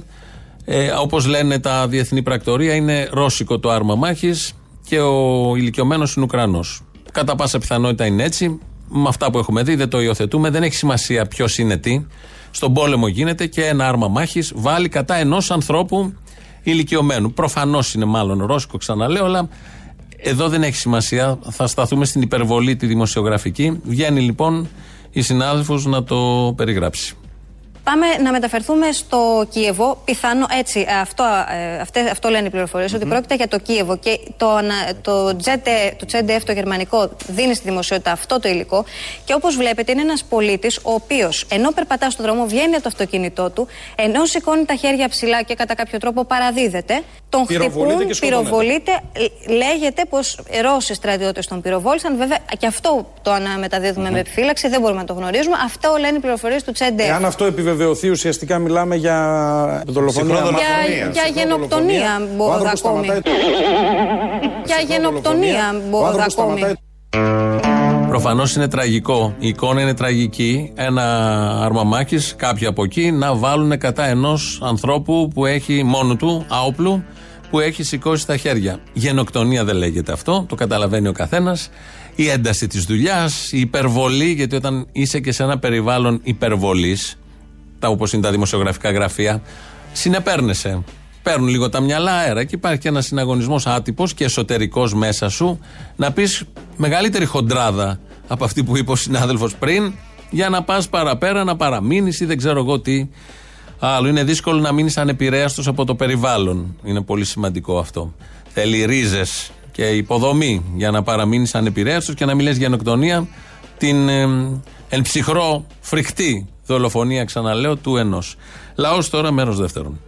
[SPEAKER 4] Ε, Όπως λένε τα διεθνή πρακτορία, είναι ρώσικο το άρμα μάχης και ο ηλικιωμένος είναι Ουκρανός. Κατά πάσα πιθανότητα είναι έτσι. Με αυτά που έχουμε δει δεν το υιοθετούμε. Δεν έχει σημασία ποιος είναι τι. Στον πόλεμο γίνεται και ένα άρμα μάχης βάλει κατά ενός ανθρώπου ηλικιωμένου. Προφανώς είναι μάλλον ρώσικο, ξαναλέω, αλλά εδώ δεν έχει σημασία. Θα σταθούμε στην υπερβολή τη δημοσιογραφική. Βγαίνει λοιπόν η συνάδελφος να το περιγράψει.
[SPEAKER 18] Πάμε να μεταφερθούμε στο Κίεβο. Πιθανό, έτσι, ε, αυτό, ε, αυτέ, αυτό λένε οι πληροφορίες, ότι πρόκειται για το Κίεβο και το, το, το ZDF, το γερμανικό, δίνει στη δημοσιότητα αυτό το υλικό. Και όπως βλέπετε, είναι ένας πολίτης, ο οποίος ενώ περπατά στον δρόμο, βγαίνει από το αυτοκίνητό του, ενώ σηκώνει τα χέρια ψηλά και κατά κάποιο τρόπο παραδίδεται, τον χτυπούν, πυροβολείται. Λέγεται πως Ρώσοι στρατιώτες τον πυροβόλησαν. Βέβαια, και αυτό το αναμεταδίδουμε με επιφύλαξη, δεν μπορούμε να το γνωρίζουμε. Αυτό λένε οι πληροφορίες του ZDF.
[SPEAKER 37] Εάν αυτό επιβεβαιωθεί, ουσιαστικά μιλάμε για δολοφονία.
[SPEAKER 18] Για, για γενοκτονία μπορεί ακόμη. Για γενοκτονία μπορεί ακόμη.
[SPEAKER 4] Προφανώς είναι τραγικό. Η εικόνα είναι τραγική. Ένα αρμαμάκι, κάποιοι από εκεί, να βάλουν κατά ενός ανθρώπου που έχει μόνο του, άοπλου, που έχει σηκώσει τα χέρια. Γενοκτονία δεν λέγεται αυτό, το καταλαβαίνει ο καθένας. Η ένταση της δουλειάς, η υπερβολή, γιατί όταν είσαι και σε ένα περιβάλλον υπερβολής, τα όπως είναι τα δημοσιογραφικά γραφεία, συνεπέρνεσαι. Παίρνουν λίγο τα μυαλά αέρα και υπάρχει και ένας συναγωνισμός άτυπος και εσωτερικός μέσα σου να πεις μεγαλύτερη χοντράδα από αυτή που είπε ο συνάδελφος πριν, για να πας παραπέρα, να παραμείνεις ή δεν ξέρω εγώ τι άλλο. Είναι δύσκολο να μείνεις ανεπηρέαστος από το περιβάλλον. Είναι πολύ σημαντικό αυτό. Θέλει ρίζες και υποδομή για να παραμείνεις ανεπηρέαστος και να μιλέ γενοκτονία την ε, ελψυχρό φρικτή δολοφονία, ξαναλέω, του ενός. Λαός τώρα, μέρος δεύτερον.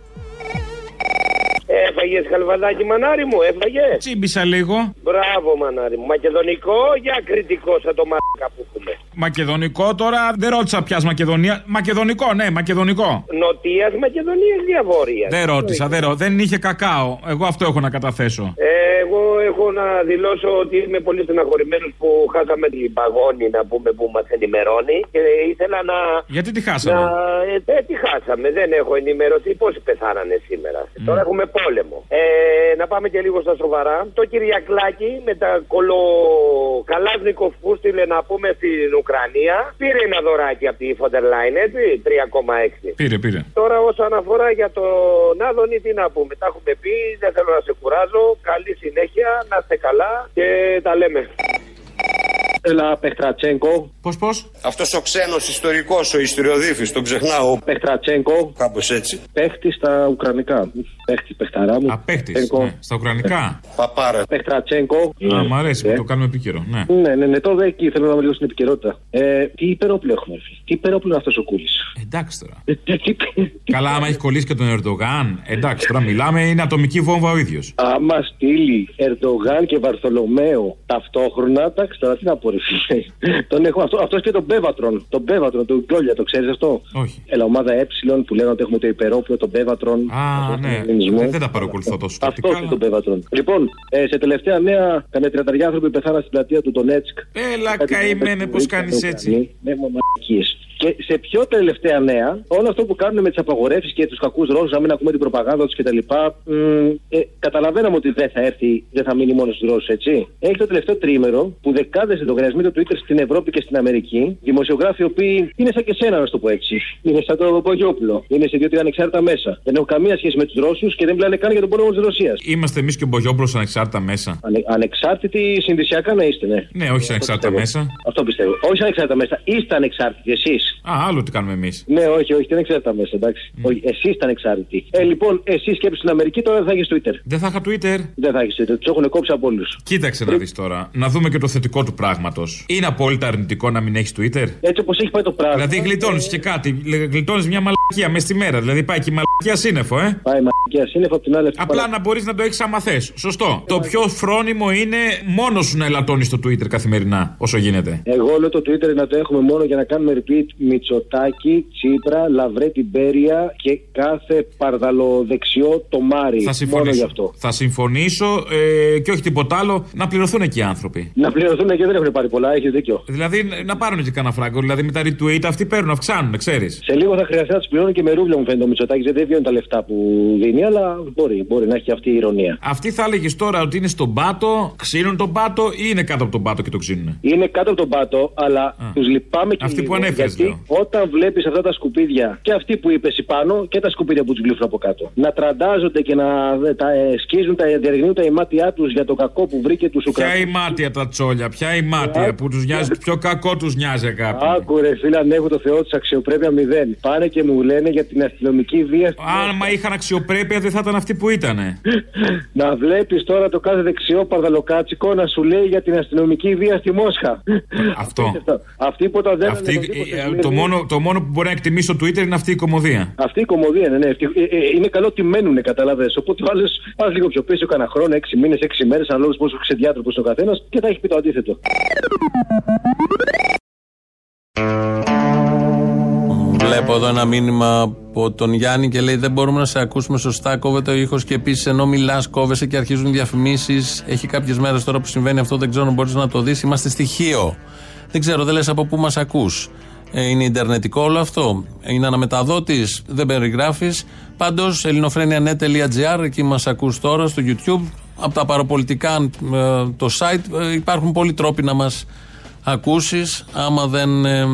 [SPEAKER 29] Έφαγες χαλβαδάκι μανάρι μου, έφαγες;
[SPEAKER 30] Τσίμπησα λίγο.
[SPEAKER 29] Μπράβο μανάρι μου. Μακεδονικό για κριτικό σαν το μαλάκα που έχουμε.
[SPEAKER 30] Μακεδονικό τώρα, δεν ρώτησα πια Μακεδονία. Μακεδονικό, ναι, Μακεδονικό.
[SPEAKER 29] Νοτίας Μακεδονίας ή Βόρεια.
[SPEAKER 30] Δεν ρώτησα, δεν, ρω... δεν είχε κακάο. Εγώ αυτό έχω να καταθέσω.
[SPEAKER 29] Ε, εγώ έχω να δηλώσω ότι είμαι πολύ στεναχωρημένος που χάσαμε την παγόνη να πούμε που μας ενημερώνει και ήθελα να.
[SPEAKER 30] Γιατί τη χάσαμε;
[SPEAKER 29] Να... Ε, ε, τη χάσαμε, δεν έχω ενημερωθεί πόσοι πεθάνανε σήμερα; Τώρα έχουμε πόλεμο. Ε, να πάμε και λίγο στα σοβαρά. Το Κυριακλάκι με τα κολοκαλάζνικο που στείλε να πούμε στην Ουκρανία πήρε ένα δωράκι από τη Φοντερ Λάιν, έτσι, 3,6.
[SPEAKER 30] Πήρε, πήρε.
[SPEAKER 29] Τώρα όσον αφορά για τον Άδωνη, τι να πούμε. Τα έχουμε πει, δεν θέλω να σε κουράζω. Καλή συνέχεια, να είστε καλά και τα λέμε.
[SPEAKER 39] Έλα, Πεχτρατσέγκο.
[SPEAKER 30] Πώς, πώς;
[SPEAKER 40] Αυτός ο ξένος ιστορικός, ο ιστοριοδίφη, τον ξεχνάω.
[SPEAKER 39] Πεχτρατσέγκο.
[SPEAKER 40] Κάπως έτσι.
[SPEAKER 39] Παίχτη στα Ουκρανικά. Παίχτη, παιχταρά μου.
[SPEAKER 30] Α, παίχτης. Ναι, στα Ουκρανικά.
[SPEAKER 40] Παπάρα.
[SPEAKER 39] Πεχτρατσέγκο.
[SPEAKER 30] Α, μ' αρέσει που το κάνουμε επίκαιρο. Ναι.
[SPEAKER 39] Ναι, ναι, ναι, τώρα εκεί θέλω να με λίγο στην επικαιρότητα. Ε, τι υπερόπλο έχουμε, έρθει; Τι υπερόπλο είναι αυτός ο Κούλης;
[SPEAKER 30] Εντάξει τώρα. Καλά, άμα έχει κολλήσει και τον Ερντογάν. Εντάξει, τώρα μιλάμε, είναι ατομική βόμβα ο ίδιος.
[SPEAKER 39] Άμα στείλει Ερντογάν και Βαρθολομαίο ταυτόχρονα, εντάξει τώρα τι να πω, ρε φίλε. Τον έχω αυτό, αυτός και τον Πέβατρον. Τον Πέβατρον, τον Γκόλια, το ξέρεις αυτό;
[SPEAKER 30] Όχι.
[SPEAKER 39] Ελα, ομάδα Ε που λένε ότι έχουμε το υπερόπλο, τον Πέβατρον.
[SPEAKER 30] Α, ναι. Δεν, δεν τα παρακολουθώ τόσο.
[SPEAKER 39] Αυτό και τον Πέβατρον. Λοιπόν, ε, σε τελευταία νέα, κανένα τριανταριά άνθρωποι πεθάναν στην πλατεία του Ντονέτσκ.
[SPEAKER 30] Έλα, καημένε, πώς κάνεις έτσι.
[SPEAKER 39] Ναι, μονακίες. Και σε πιο τελευταία νέα, όλο αυτό που κάνουν με τις απαγορεύσεις και τους κακούς Ρώσου, να μην ακούμε την προπαγάνδα τους κτλ. Ε, καταλαβαίναμε ότι δεν θα έρθει, δεν θα μείνει μόνος στους Ρώσους, έτσι. Έχει το τελευταίο τρίμερο που δεκάδες λογαριασμοί του Twitter στην Ευρώπη και στην Αμερική, δημοσιογράφοι οι οποίοι είναι σαν και σένα, να το πω έτσι. Είναι σαν το Μπογιόπουλο. Είναι σε δύο-τρία ανεξάρτητα μέσα. Δεν έχουν καμία σχέση με τους Ρώσους και δεν μιλάνε καν για τον πόλεμο της Ρωσίας.
[SPEAKER 30] Είμαστε εμείς και ο Μπογιόπουλο ανεξάρτητα μέσα.
[SPEAKER 39] Ανε, ανεξάρτητοι συνδυσιακά να είστε, ναι.
[SPEAKER 30] Ναι, όχι ανεξάρτητα μέσα.
[SPEAKER 39] Αυτό πιστεύω. Όχι ανεξάρτητα μέσα. Είστε ανεξάρτητοι εσείς.
[SPEAKER 30] Α, άλλο τι κάνουμε εμείς.
[SPEAKER 39] Ναι, όχι, όχι, δεν εξάρτητα μέσα, εντάξει. Mm. Όχι, εσύ ήταν εξάρτητη. Ε, λοιπόν, εσύ σκέψει στην Αμερική τώρα δεν θα έχεις Twitter.
[SPEAKER 30] Δεν θα είχα Twitter.
[SPEAKER 39] Δεν θα έχεις Twitter. Τους έχουν κόψει από όλους.
[SPEAKER 30] Κοίταξε να δεις τώρα. Να δούμε και το θετικό του πράγματος. Είναι απόλυτα αρνητικό να μην έχεις Twitter;
[SPEAKER 39] Έτσι όπως έχει πάει το πράγμα.
[SPEAKER 30] Δηλαδή γλιτώνεις και κάτι. Γλιτώνεις μια μαλακία μες στη μέρα. Δηλαδή πάει και η μαλακία σύννεφο, ε.
[SPEAKER 39] Πάει μαλακία σύννεφο από την άλλη.
[SPEAKER 30] Απλά να μπορείς να το έχεις άμα θες. Σωστό. Το πιο φρόνιμο είναι μόνος σου να ελαττώνεις το Twitter καθημερινά όσο γίνεται.
[SPEAKER 39] Εγώ λέω το Twitter να το έχουμε μόνο για να κάνουμε repeat Μητσοτάκι, Τσίπρα, Λαβρέτη Μπέρια και κάθε παρδαλοδεξιό το Μάρι.
[SPEAKER 30] Θα συμφωνήσω.
[SPEAKER 39] αυτό.
[SPEAKER 30] Θα συμφωνήσω ε, και όχι τίποτα άλλο να πληρωθούν εκεί οι άνθρωποι.
[SPEAKER 39] Να πληρωθούν και δεν έχουν πάρει πολλά, έχει δίκιο.
[SPEAKER 30] Δηλαδή να πάρουν και κανένα φράγκο. Δηλαδή με τα retweet αυτοί παίρνουν, αυξάνουν, ξέρεις.
[SPEAKER 39] Σε λίγο θα χρειαστεί να τους πληρώνουν και με ρούβλια μου φαίνεται ο Μητσοτάκης. Γιατί δεν βγαίνουν τα λεφτά που δίνει, αλλά μπορεί, μπορεί να έχει αυτή η ηρωνία.
[SPEAKER 30] Αυτή θα έλεγες τώρα ότι είναι στον πάτο, ξύνουν τον πάτο ή είναι κάτω από τον πάτο και το ξύνουν.
[SPEAKER 39] Είναι κάτω από τον πάτο, αλλά τους λυπάμαι και
[SPEAKER 30] Αυτοί
[SPEAKER 39] λίγο,
[SPEAKER 30] που ανέφερες.
[SPEAKER 39] γιατί όταν βλέπεις αυτά τα σκουπίδια και αυτοί που είπες πάνω και τα σκουπίδια που τους γλύφουν από κάτω να τραντάζονται και να τα ε, σκίζουν, τα διαρριγνύουν τα ημάτια τους για το κακό που βρήκε τους Ουκρανού.
[SPEAKER 30] Ποια ημάτια τα τσόλια, ποια ημάτια που τους νοιάζει, πιο κακό τους νοιάζει αγάπη.
[SPEAKER 39] Άκου ρε φίλε, αν έχω το Θεό της αξιοπρέπεια μηδέν. Πάνε και μου λένε για την αστυνομική βία.
[SPEAKER 30] Άμα είχαν αξιοπρέπεια δεν θα ήταν αυτοί που ήτανε.
[SPEAKER 39] να βλέπεις τώρα το κάθε δεξιό παρδαλοκάτσικο να σου λέει για την αστυνομική βία στη Μόσχα.
[SPEAKER 30] Αυτό.
[SPEAKER 39] Αυτή που όταν δεν
[SPEAKER 30] αυτή, ε, το, μόνο, το μόνο που μπορεί να εκτιμήσει στο Twitter είναι αυτή η κομμωδία.
[SPEAKER 39] Αυτή η κομμωδία, ναι, ναι. Ε, ε, είναι καλό ότι μένουν, καταλαβέ. Οπότε ο άλλο πα λίγο πιο πίσω, κανένα χρόνο, 6 μήνες, 6 μέρες, ανάλογα πόσο ξεδιάτροπος ο καθένας και θα έχεις πει το αντίθετο.
[SPEAKER 4] Βλέπω εδώ ένα μήνυμα από τον Γιάννη και λέει: Δεν μπορούμε να σε ακούσουμε σωστά. Κόβεται ο ήχος και επίσης ενώ μιλάς, κόβεσαι και αρχίζουν διαφημίσεις. Έχει κάποιες μέρες τώρα που συμβαίνει αυτό, δεν ξέρω αν μπορείς να το δεις. Είμαστε στοιχείο. Δεν ξέρω, δεν λες από πού μας ακούς. Ε, είναι Ιντερνετικό όλο αυτό; Είναι αναμεταδότης, δεν περιγράφεις; Πάντως, ελληνοφρένια.net.gr, εκεί μας ακούς τώρα στο YouTube. Από τα παραπολιτικά, ε, το site, ε, υπάρχουν πολλοί τρόποι να μας ακούσεις. Άμα δεν ε,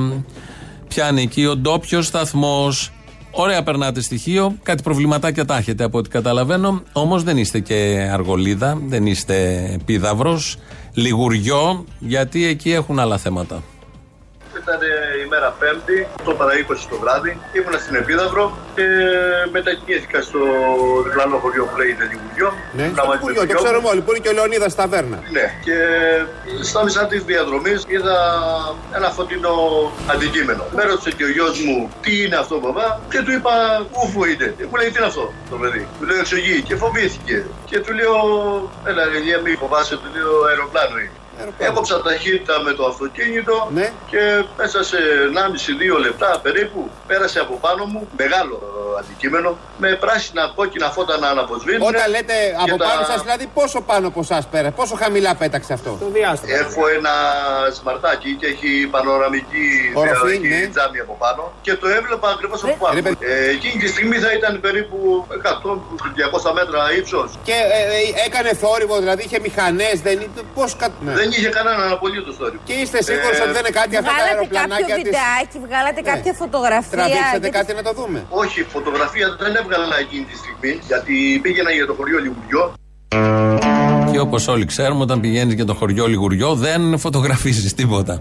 [SPEAKER 4] πιάνει εκεί ο ντόπιο σταθμός. Ωραία, περνάτε στοιχείο. Κάτι προβληματάκια τα έχετε από ό,τι καταλαβαίνω. Όμως δεν είστε και αργολίδα, δεν είστε πίδαυρος, λιγουριό, γιατί εκεί έχουν άλλα θέματα.
[SPEAKER 41] Ήταν η μέρα Πέμπτη, το παρα 20 το βράδυ. Ήμουνα στην Επίδαυρο και μετακινήθηκα στο διπλανό χωριό που λέγεται Λιγουριό.
[SPEAKER 42] Ναι, στο Λιγουριό, το ξέρουμε όλοι, που είναι και ο Λεωνίδας Ταβέρνα.
[SPEAKER 41] Ναι, και στα μισά τη διαδρομή είδα ένα φωτεινό αντικείμενο. Με ρώτησε και ο γιος μου τι είναι αυτό, μπαμπά, και του είπα ούφου είναι. Και μου λέει τι είναι αυτό το παιδί; Του λέω εξογεί και φοβήθηκε. Και του λέω, έλα, Ελία, μη φοβάσαι, του λέω αεροπλάνο είναι. Έκοψα ταχύτητα με το αυτοκίνητο
[SPEAKER 42] ναι.
[SPEAKER 41] και μέσα σε 1,5-2 λεπτά περίπου πέρασε από πάνω μου μεγάλο ε, αντικείμενο με πράσινα κόκκινα φώτα να αναβοσβήνουν.
[SPEAKER 42] Όταν λέτε από
[SPEAKER 41] τα...
[SPEAKER 42] πάνω σας, δηλαδή πόσο πάνω από εσάς πέρα, πόσο χαμηλά πέταξε αυτό;
[SPEAKER 41] Το διάστημα. Έχω ένα σμαρτάκι και έχει πανοραμική
[SPEAKER 42] Οροφή,
[SPEAKER 41] έχει
[SPEAKER 42] ναι.
[SPEAKER 41] τζάμι από πάνω και το έβλεπα ακριβώς από πάνω. Ε, εκείνη τη στιγμή θα ήταν περίπου 100-200 μέτρα ύψος.
[SPEAKER 42] Και ε, ε, έκανε θόρυβο, δηλαδή είχε μηχανές, δεν είναι. Πώς κα... ναι.
[SPEAKER 41] Δεν είχε κανέναν απολύτως θόρυβο.
[SPEAKER 42] Και είστε σίγουροι ότι δεν είναι κάτι αυτά τα
[SPEAKER 43] Βγάλατε
[SPEAKER 42] αεροπλανάκια
[SPEAKER 43] κάποιο
[SPEAKER 42] της-
[SPEAKER 43] βιντεάκι, βγάλατε κάποια φωτογραφία.
[SPEAKER 42] Τραβήξατε
[SPEAKER 43] γιατί-
[SPEAKER 42] κάτι να το δούμε.
[SPEAKER 41] Όχι, φωτογραφία δεν έβγαλα εκείνη τη στιγμή γιατί πήγαινα για το χωριό Λιγουριό.
[SPEAKER 4] Και όπως όλοι ξέρουμε, όταν πηγαίνεις για το χωριό Λιγουριό, δεν φωτογραφίζεις τίποτα.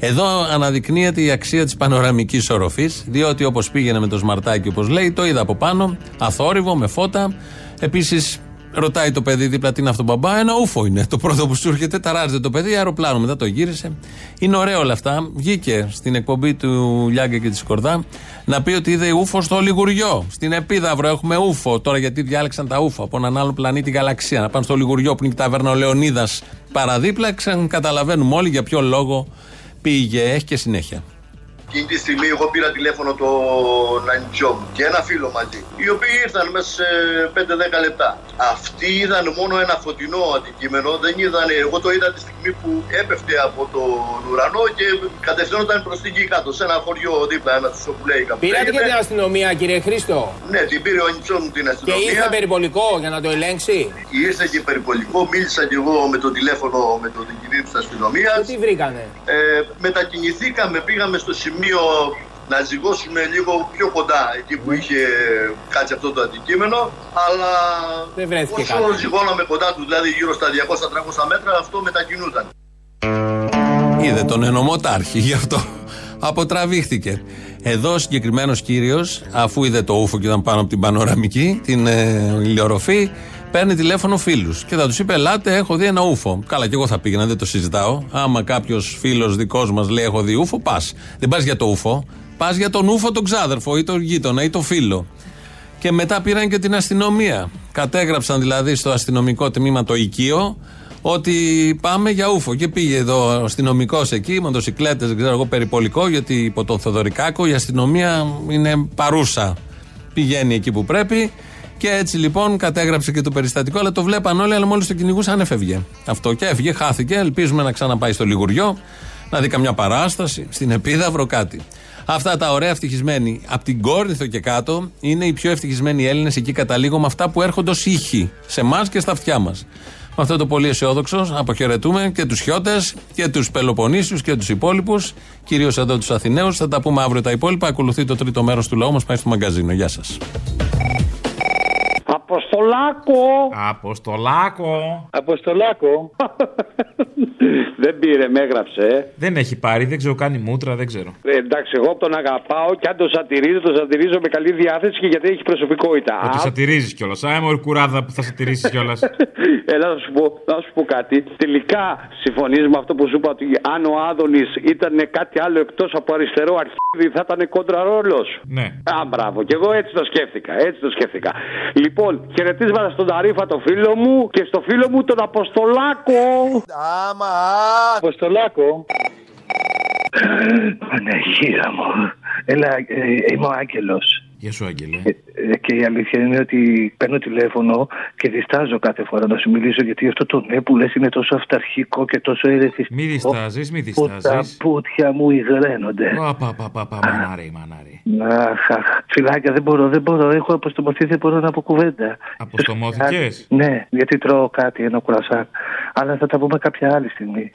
[SPEAKER 4] Εδώ αναδεικνύεται η αξία της πανοραμικής οροφής, διότι όπως πήγαινε με το σμαρτάκι, όπως λέει, το είδα από πάνω, αθόρυβο, με φώτα. Επίσης, ρωτάει το παιδί δίπλα τι είναι αυτό μπαμπά, ένα ούφο είναι. Το πρώτο που σου έρχεται, ταράζεται το παιδί, αεροπλάνο. Μετά το γύρισε. Είναι ωραίο όλα αυτά. Βγήκε στην εκπομπή του Λιάγκα και της Σκορδά να πει ότι είδε ούφο στο Λιγουριό. Στην Επίδαυρο έχουμε ούφο. Τώρα γιατί διάλεξαν τα ούφο από έναν άλλο πλανήτη γαλαξία. Να πάνε στο Λιγουριό που είναι η ταβέρνα ο Λεωνίδας παραδίπλα. Ξαν καταλαβαίνουμε όλοι για ποιο λόγο πήγε. Έχει και συνέχεια.
[SPEAKER 41] Εκείνη τη στιγμή εγώ πήρα τηλέφωνο τον αντιό μου και ένα φίλο μαζί, οι οποίοι ήρθαν μέσα σε 5-10 λεπτά. Αυτοί είδαν μόνο ένα φωτεινό αντικείμενο, δεν είδαν, εγώ το είδα τη στιγμή που έπεφτε από τον ουρανό και κατευθυνόταν προς την γη κάτω, σε ένα χωριό δίπλα, ένα τσοπουλέι κάπου.
[SPEAKER 44] Πήρατε και την αστυνομία, κύριε Χρήστο;
[SPEAKER 41] Ναι, την πήρε ο ανιψό μου την
[SPEAKER 44] Και
[SPEAKER 41] αστυνομία.
[SPEAKER 44] ήρθε περιπολικό για να το ελέγξει;
[SPEAKER 41] Ήρθε και περιπολικό, μίλησα και εγώ με το τηλέφωνο με τον διοικητή της αστυνομίας.
[SPEAKER 44] Τι βρήκανε;
[SPEAKER 41] Ε, μετακινηθήκαμε, πήγαμε στο σημείο να ζυγώσουμε λίγο πιο κοντά εκεί που είχε κάτσει αυτό το αντικείμενο. Αλλά
[SPEAKER 44] Δεν βρέθηκε
[SPEAKER 41] όσο
[SPEAKER 44] κάτι.
[SPEAKER 41] ζυγώναμε κοντά του, δηλαδή γύρω στα 200-300 μέτρα, αυτό μετακινούταν.
[SPEAKER 4] Είδε τον ενωμοτάρχη, γι' αυτό αποτραβήχθηκε. Εδώ ο συγκεκριμένος κύριος, αφού είδε το ούφο και ήταν πάνω από την πανοραμική, την ε, ηλιορροφή, παίρνει τηλέφωνο φίλους και θα τους είπε: Ελάτε, έχω δει ένα ούφο. Καλά, και εγώ θα πήγαινα, δεν το συζητάω. Άμα κάποιος φίλος δικός μας λέει: Έχω δει ούφο, πας. Δεν πας για το ούφο. Πας για τον ούφο τον ξάδερφο ή τον γείτονα ή τον φίλο. Και μετά πήραν και την αστυνομία. Κατέγραψαν δηλαδή στο αστυνομικό τμήμα το οικείο ότι πάμε για ούφο. Και πήγε εδώ ο αστυνομικός εκεί, μοτοσυκλέτε, δεν ξέρω εγώ, περιπολικό, γιατί υπό τον Θοδωρικάκο η αστυνομία είναι παρούσα. Πηγαίνει εκεί που πρέπει. Και έτσι λοιπόν κατέγραψε και το περιστατικό, αλλά το βλέπαν όλοι, αλλά μόλις το κυνηγούσαν έφευγε. Αυτό και έφυγε, χάθηκε. Ελπίζουμε να ξαναπάει στο Λιγουριό, να δει καμιά παράσταση, στην Επίδαυρο κάτι. Αυτά τα ωραία ευτυχισμένοι. Από την Κόρινθο και κάτω είναι οι πιο ευτυχισμένοι Έλληνες εκεί καταλήγω με αυτά που έρχονται ως ήχοι σε εμάς και στα αυτιά μας. Με αυτό το πολύ αισιόδοξο αποχαιρετούμε και τους Χιώτες και τους Πελοποννήσιους και τους υπόλοιπους, κυρίως εδώ τους Αθηναίους. Θα τα πούμε αύριο τα υπόλοιπα. Ακολουθεί το τρίτο μέρος του λαού μας, πάει στο μαγκαζίνο. Γεια σας.
[SPEAKER 45] Αποστολάκο!
[SPEAKER 30] Αποστολάκο!
[SPEAKER 45] Αποστολάκο! δεν πήρε, με έγραψε. ε.
[SPEAKER 30] Δεν έχει πάρει, δεν ξέρω, κάνει μούτρα, δεν ξέρω.
[SPEAKER 45] Ε, εντάξει, εγώ τον αγαπάω και αν τον σατυρίζω, τον σατυρίζω με καλή διάθεση και γιατί έχει προσωπικότητα.
[SPEAKER 30] Ότι
[SPEAKER 45] Α,
[SPEAKER 30] σατυρίζεις κιόλας. Άι, μωρή κουράδα που θα σατυρίσει κιόλας.
[SPEAKER 45] Έλα να σου, πω, να σου πω κάτι. Τελικά συμφωνείς με αυτό που σου είπα ότι αν ο Άδωνης ήταν κάτι άλλο εκτός από αριστερό αρχίδι θα ήταν κόντρα ρόλος.
[SPEAKER 30] Ναι.
[SPEAKER 45] Α, μπράβο. Και εγώ έτσι το σκέφτηκα. Έτσι το σκέφτηκα. Λοιπόν, χαιρετίσματα στον Ταρίφα το φίλο μου και στο φίλο μου τον Αποστολάκο.
[SPEAKER 42] Άμα.
[SPEAKER 45] Αποστολάκο.
[SPEAKER 46] Παναγία μου. Έλα, ε, είμαι ο Άγγελος.
[SPEAKER 30] Γεια σου, Άγγελε.
[SPEAKER 46] Ε, και η αλήθεια είναι ότι παίρνω τηλέφωνο και διστάζω κάθε φορά να σου μιλήσω γιατί αυτό το ναι που λες είναι τόσο αυταρχικό και τόσο ερεθιστικό.
[SPEAKER 30] Μη διστάζεις, μη
[SPEAKER 46] Που τα
[SPEAKER 30] διστάζεις.
[SPEAKER 46] πούτια μου υγραίνονται.
[SPEAKER 30] Πα, πα, πα, πα, πα, μανάρι, μανάρι.
[SPEAKER 46] Αχ, αχ, φιλάκια δεν μπορώ, δεν μπορώ. Έχω αποστομωθεί, δεν μπορώ να πω κουβέντα.
[SPEAKER 30] Αποστομώθηκες;
[SPEAKER 46] Ναι, γιατί τρώω κάτι, ένα κουρασάκ. Αλλά θα τα πούμε κάποια άλλη στιγμή.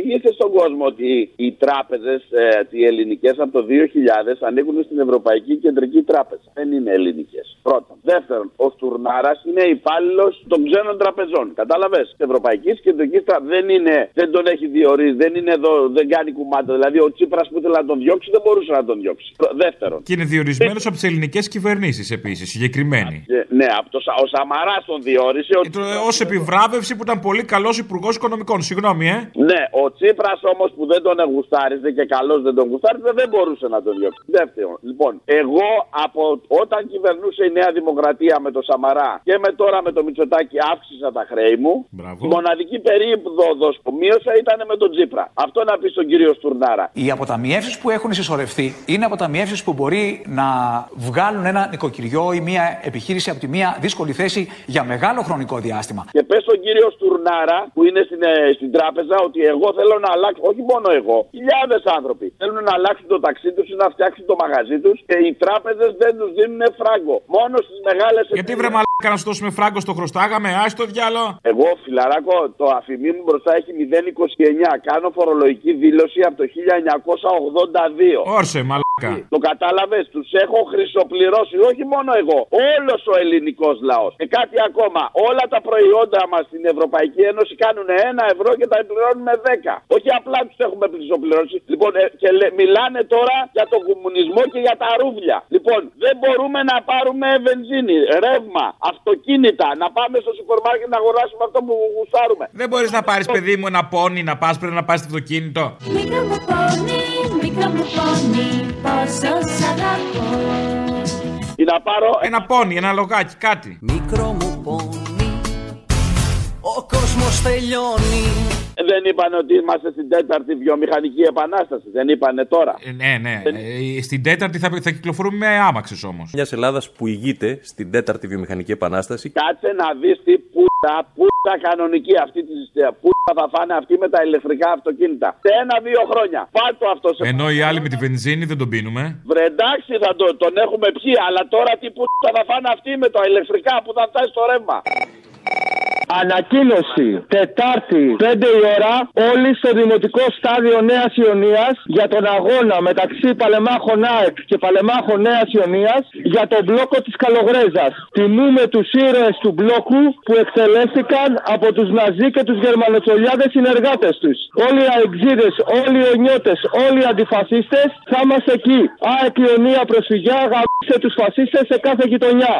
[SPEAKER 31] Εξηγήστε στον κόσμο ότι οι τράπεζες, ε, οι ελληνικές από το 2000 ανήκουν στην Ευρωπαϊκή Κεντρική Τράπεζα. Δεν είναι ελληνικές. Πρώτον. Δεύτερον, ο Στουρνάρας είναι υπάλληλος των ξένων τραπεζών. Κατάλαβες; Της Ευρωπαϊκής Κεντρικής Τράπεζα δεν είναι, δεν τον έχει διορίσει, δεν είναι εδώ, δεν κάνει κουμάντα. Δηλαδή ο Τσίπρας που ήθελε να τον διώξει δεν μπορούσε να τον διώξει. Πρω- Δεύτερον.
[SPEAKER 30] Και είναι διορισμένος από τις ελληνικές κυβερνήσεις επίσης, συγκεκριμένη.
[SPEAKER 31] Ε, Ναι, από το, Σα- ο Σαμαράς τον διόρισε. Ο...
[SPEAKER 30] Ω επιβράβευση που ήταν πολύ καλός υπουργός οικονομικών. Συγγνώμη, ε.
[SPEAKER 31] Ναι, ο Τσίπρας όμως που δεν τον γουστάριζε και καλώς δεν τον γουστάριζε δεν μπορούσε να τον διώξει. Δεύτερον, λοιπόν, εγώ από όταν κυβερνούσε η Νέα Δημοκρατία με το Σαμαρά και με τώρα με το Μητσοτάκι αύξησα τα χρέη μου. Η μοναδική περίοδος που μείωσα ήταν με τον Τσίπρα. Αυτό να πει στον κύριο Στουρνάρα.
[SPEAKER 38] Οι αποταμιεύσεις που έχουν συσσωρευτεί είναι αποταμιεύσεις που μπορεί να βγάλουν ένα νοικοκυριό ή μια επιχείρηση από τη μια δύσκολη θέση για μεγάλο χρονικό διάστημα.
[SPEAKER 31] Και πες στον κύριο Στουρνάρα που είναι στην, ε, στην τράπεζα ότι εγώ θέλω να αλλάξω, όχι μόνο εγώ, χιλιάδες άνθρωποι θέλουν να αλλάξουν το ταξί τους ή να φτιάξουν το μαγαζί τους και οι τράπεζες δεν τους δίνουν φράγκο. Μόνο στις μεγάλες
[SPEAKER 30] Γιατί βρε μαλάκα να σου δώσουμε φράγκο στο χρωστάγαμε, άι το διάλο.
[SPEAKER 31] Εγώ, φιλαράκο, το αφημί μου μπροστά έχει 0,29. Κάνω φορολογική δήλωση από το 1982.
[SPEAKER 30] Όρσε, μαλάκα
[SPEAKER 31] Το κατάλαβες, τους έχω χρυσοπληρώσει, όχι μόνο εγώ, όλος ο ελληνικός λαός. Και κάτι ακόμα, όλα τα προϊόντα μας στην Ευρωπαϊκή Ένωση κάνουν ένα ευρώ και τα πληρώνουμε 10. Όχι απλά τους έχουμε χρυσοπληρώσει. Λοιπόν, ε, και λέ- μιλάνε τώρα για τον κομμουνισμό και για τα ρούβλια. Λοιπόν, δεν μπορούμε να πάρουμε βενζίνη, ρεύμα, αυτοκίνητα, να πάμε στο σούπερ μάρκετ να αγοράσουμε αυτό που γουστάρουμε.
[SPEAKER 30] Δεν μπορείς να πάρεις, παιδί μου, ένα πόνι να πας πρέπει να πα στο αυτοκίνητο.
[SPEAKER 15] Μικρό μου πόνι, μικρό μου πόνι, πόσο σ' αγαπώ.
[SPEAKER 31] Ή να πάρω.
[SPEAKER 30] Ένα πόνι, ένα λογάκι, κάτι.
[SPEAKER 47] Μικρό μου πόνι, ο κόσμος τελειώνει.
[SPEAKER 31] Δεν είπαν ότι είμαστε στην τέταρτη βιομηχανική επανάσταση. Δεν είπανε τώρα.
[SPEAKER 30] Ε, ναι, ναι. Ε, στην τέταρτη θα, θα κυκλοφορούμε με άμαξες όμως.
[SPEAKER 48] Μιας Ελλάδας που ηγείται στην τέταρτη βιομηχανική επανάσταση.
[SPEAKER 31] Κάτσε να δεις τι πούτα, πούτα κανονική αυτή τη συσταία. Πούτα θα φάνε αυτοί με τα ηλεκτρικά αυτοκίνητα. Σε ένα-δύο χρόνια. Πάρτο αυτό σε.
[SPEAKER 30] Ενώ οι άλλοι με τη βενζίνη δεν τον πίνουμε.
[SPEAKER 31] Βρε εντάξει θα το, τον έχουμε πιει, αλλά τώρα τι πούτα θα φάνε αυτοί με τα ηλεκτρικά που θα φτάσει στο ρεύμα.
[SPEAKER 49] Ανακοίνωση Τετάρτη 5 η ώρα όλοι στο Δημοτικό Στάδιο Νέας Ιωνίας για τον αγώνα μεταξύ Παλεμάχων ΑΕΚ και Παλεμάχων Νέας Ιωνίας για τον μπλόκο της Καλογρέζας. Τιμούμε τους ήρωες του μπλόκου που εκτελέστηκαν από τους Ναζί και τους Γερμανοτσολιάδες συνεργάτες τους. Όλοι οι αεξίδες, όλοι οι ονιώτες, όλοι οι αντιφασίστες θα είμαστε εκεί. ΑΕΚ Ιωνία προσφυγιά, γαμίστε τους φασίστες σε κάθε γειτονιά.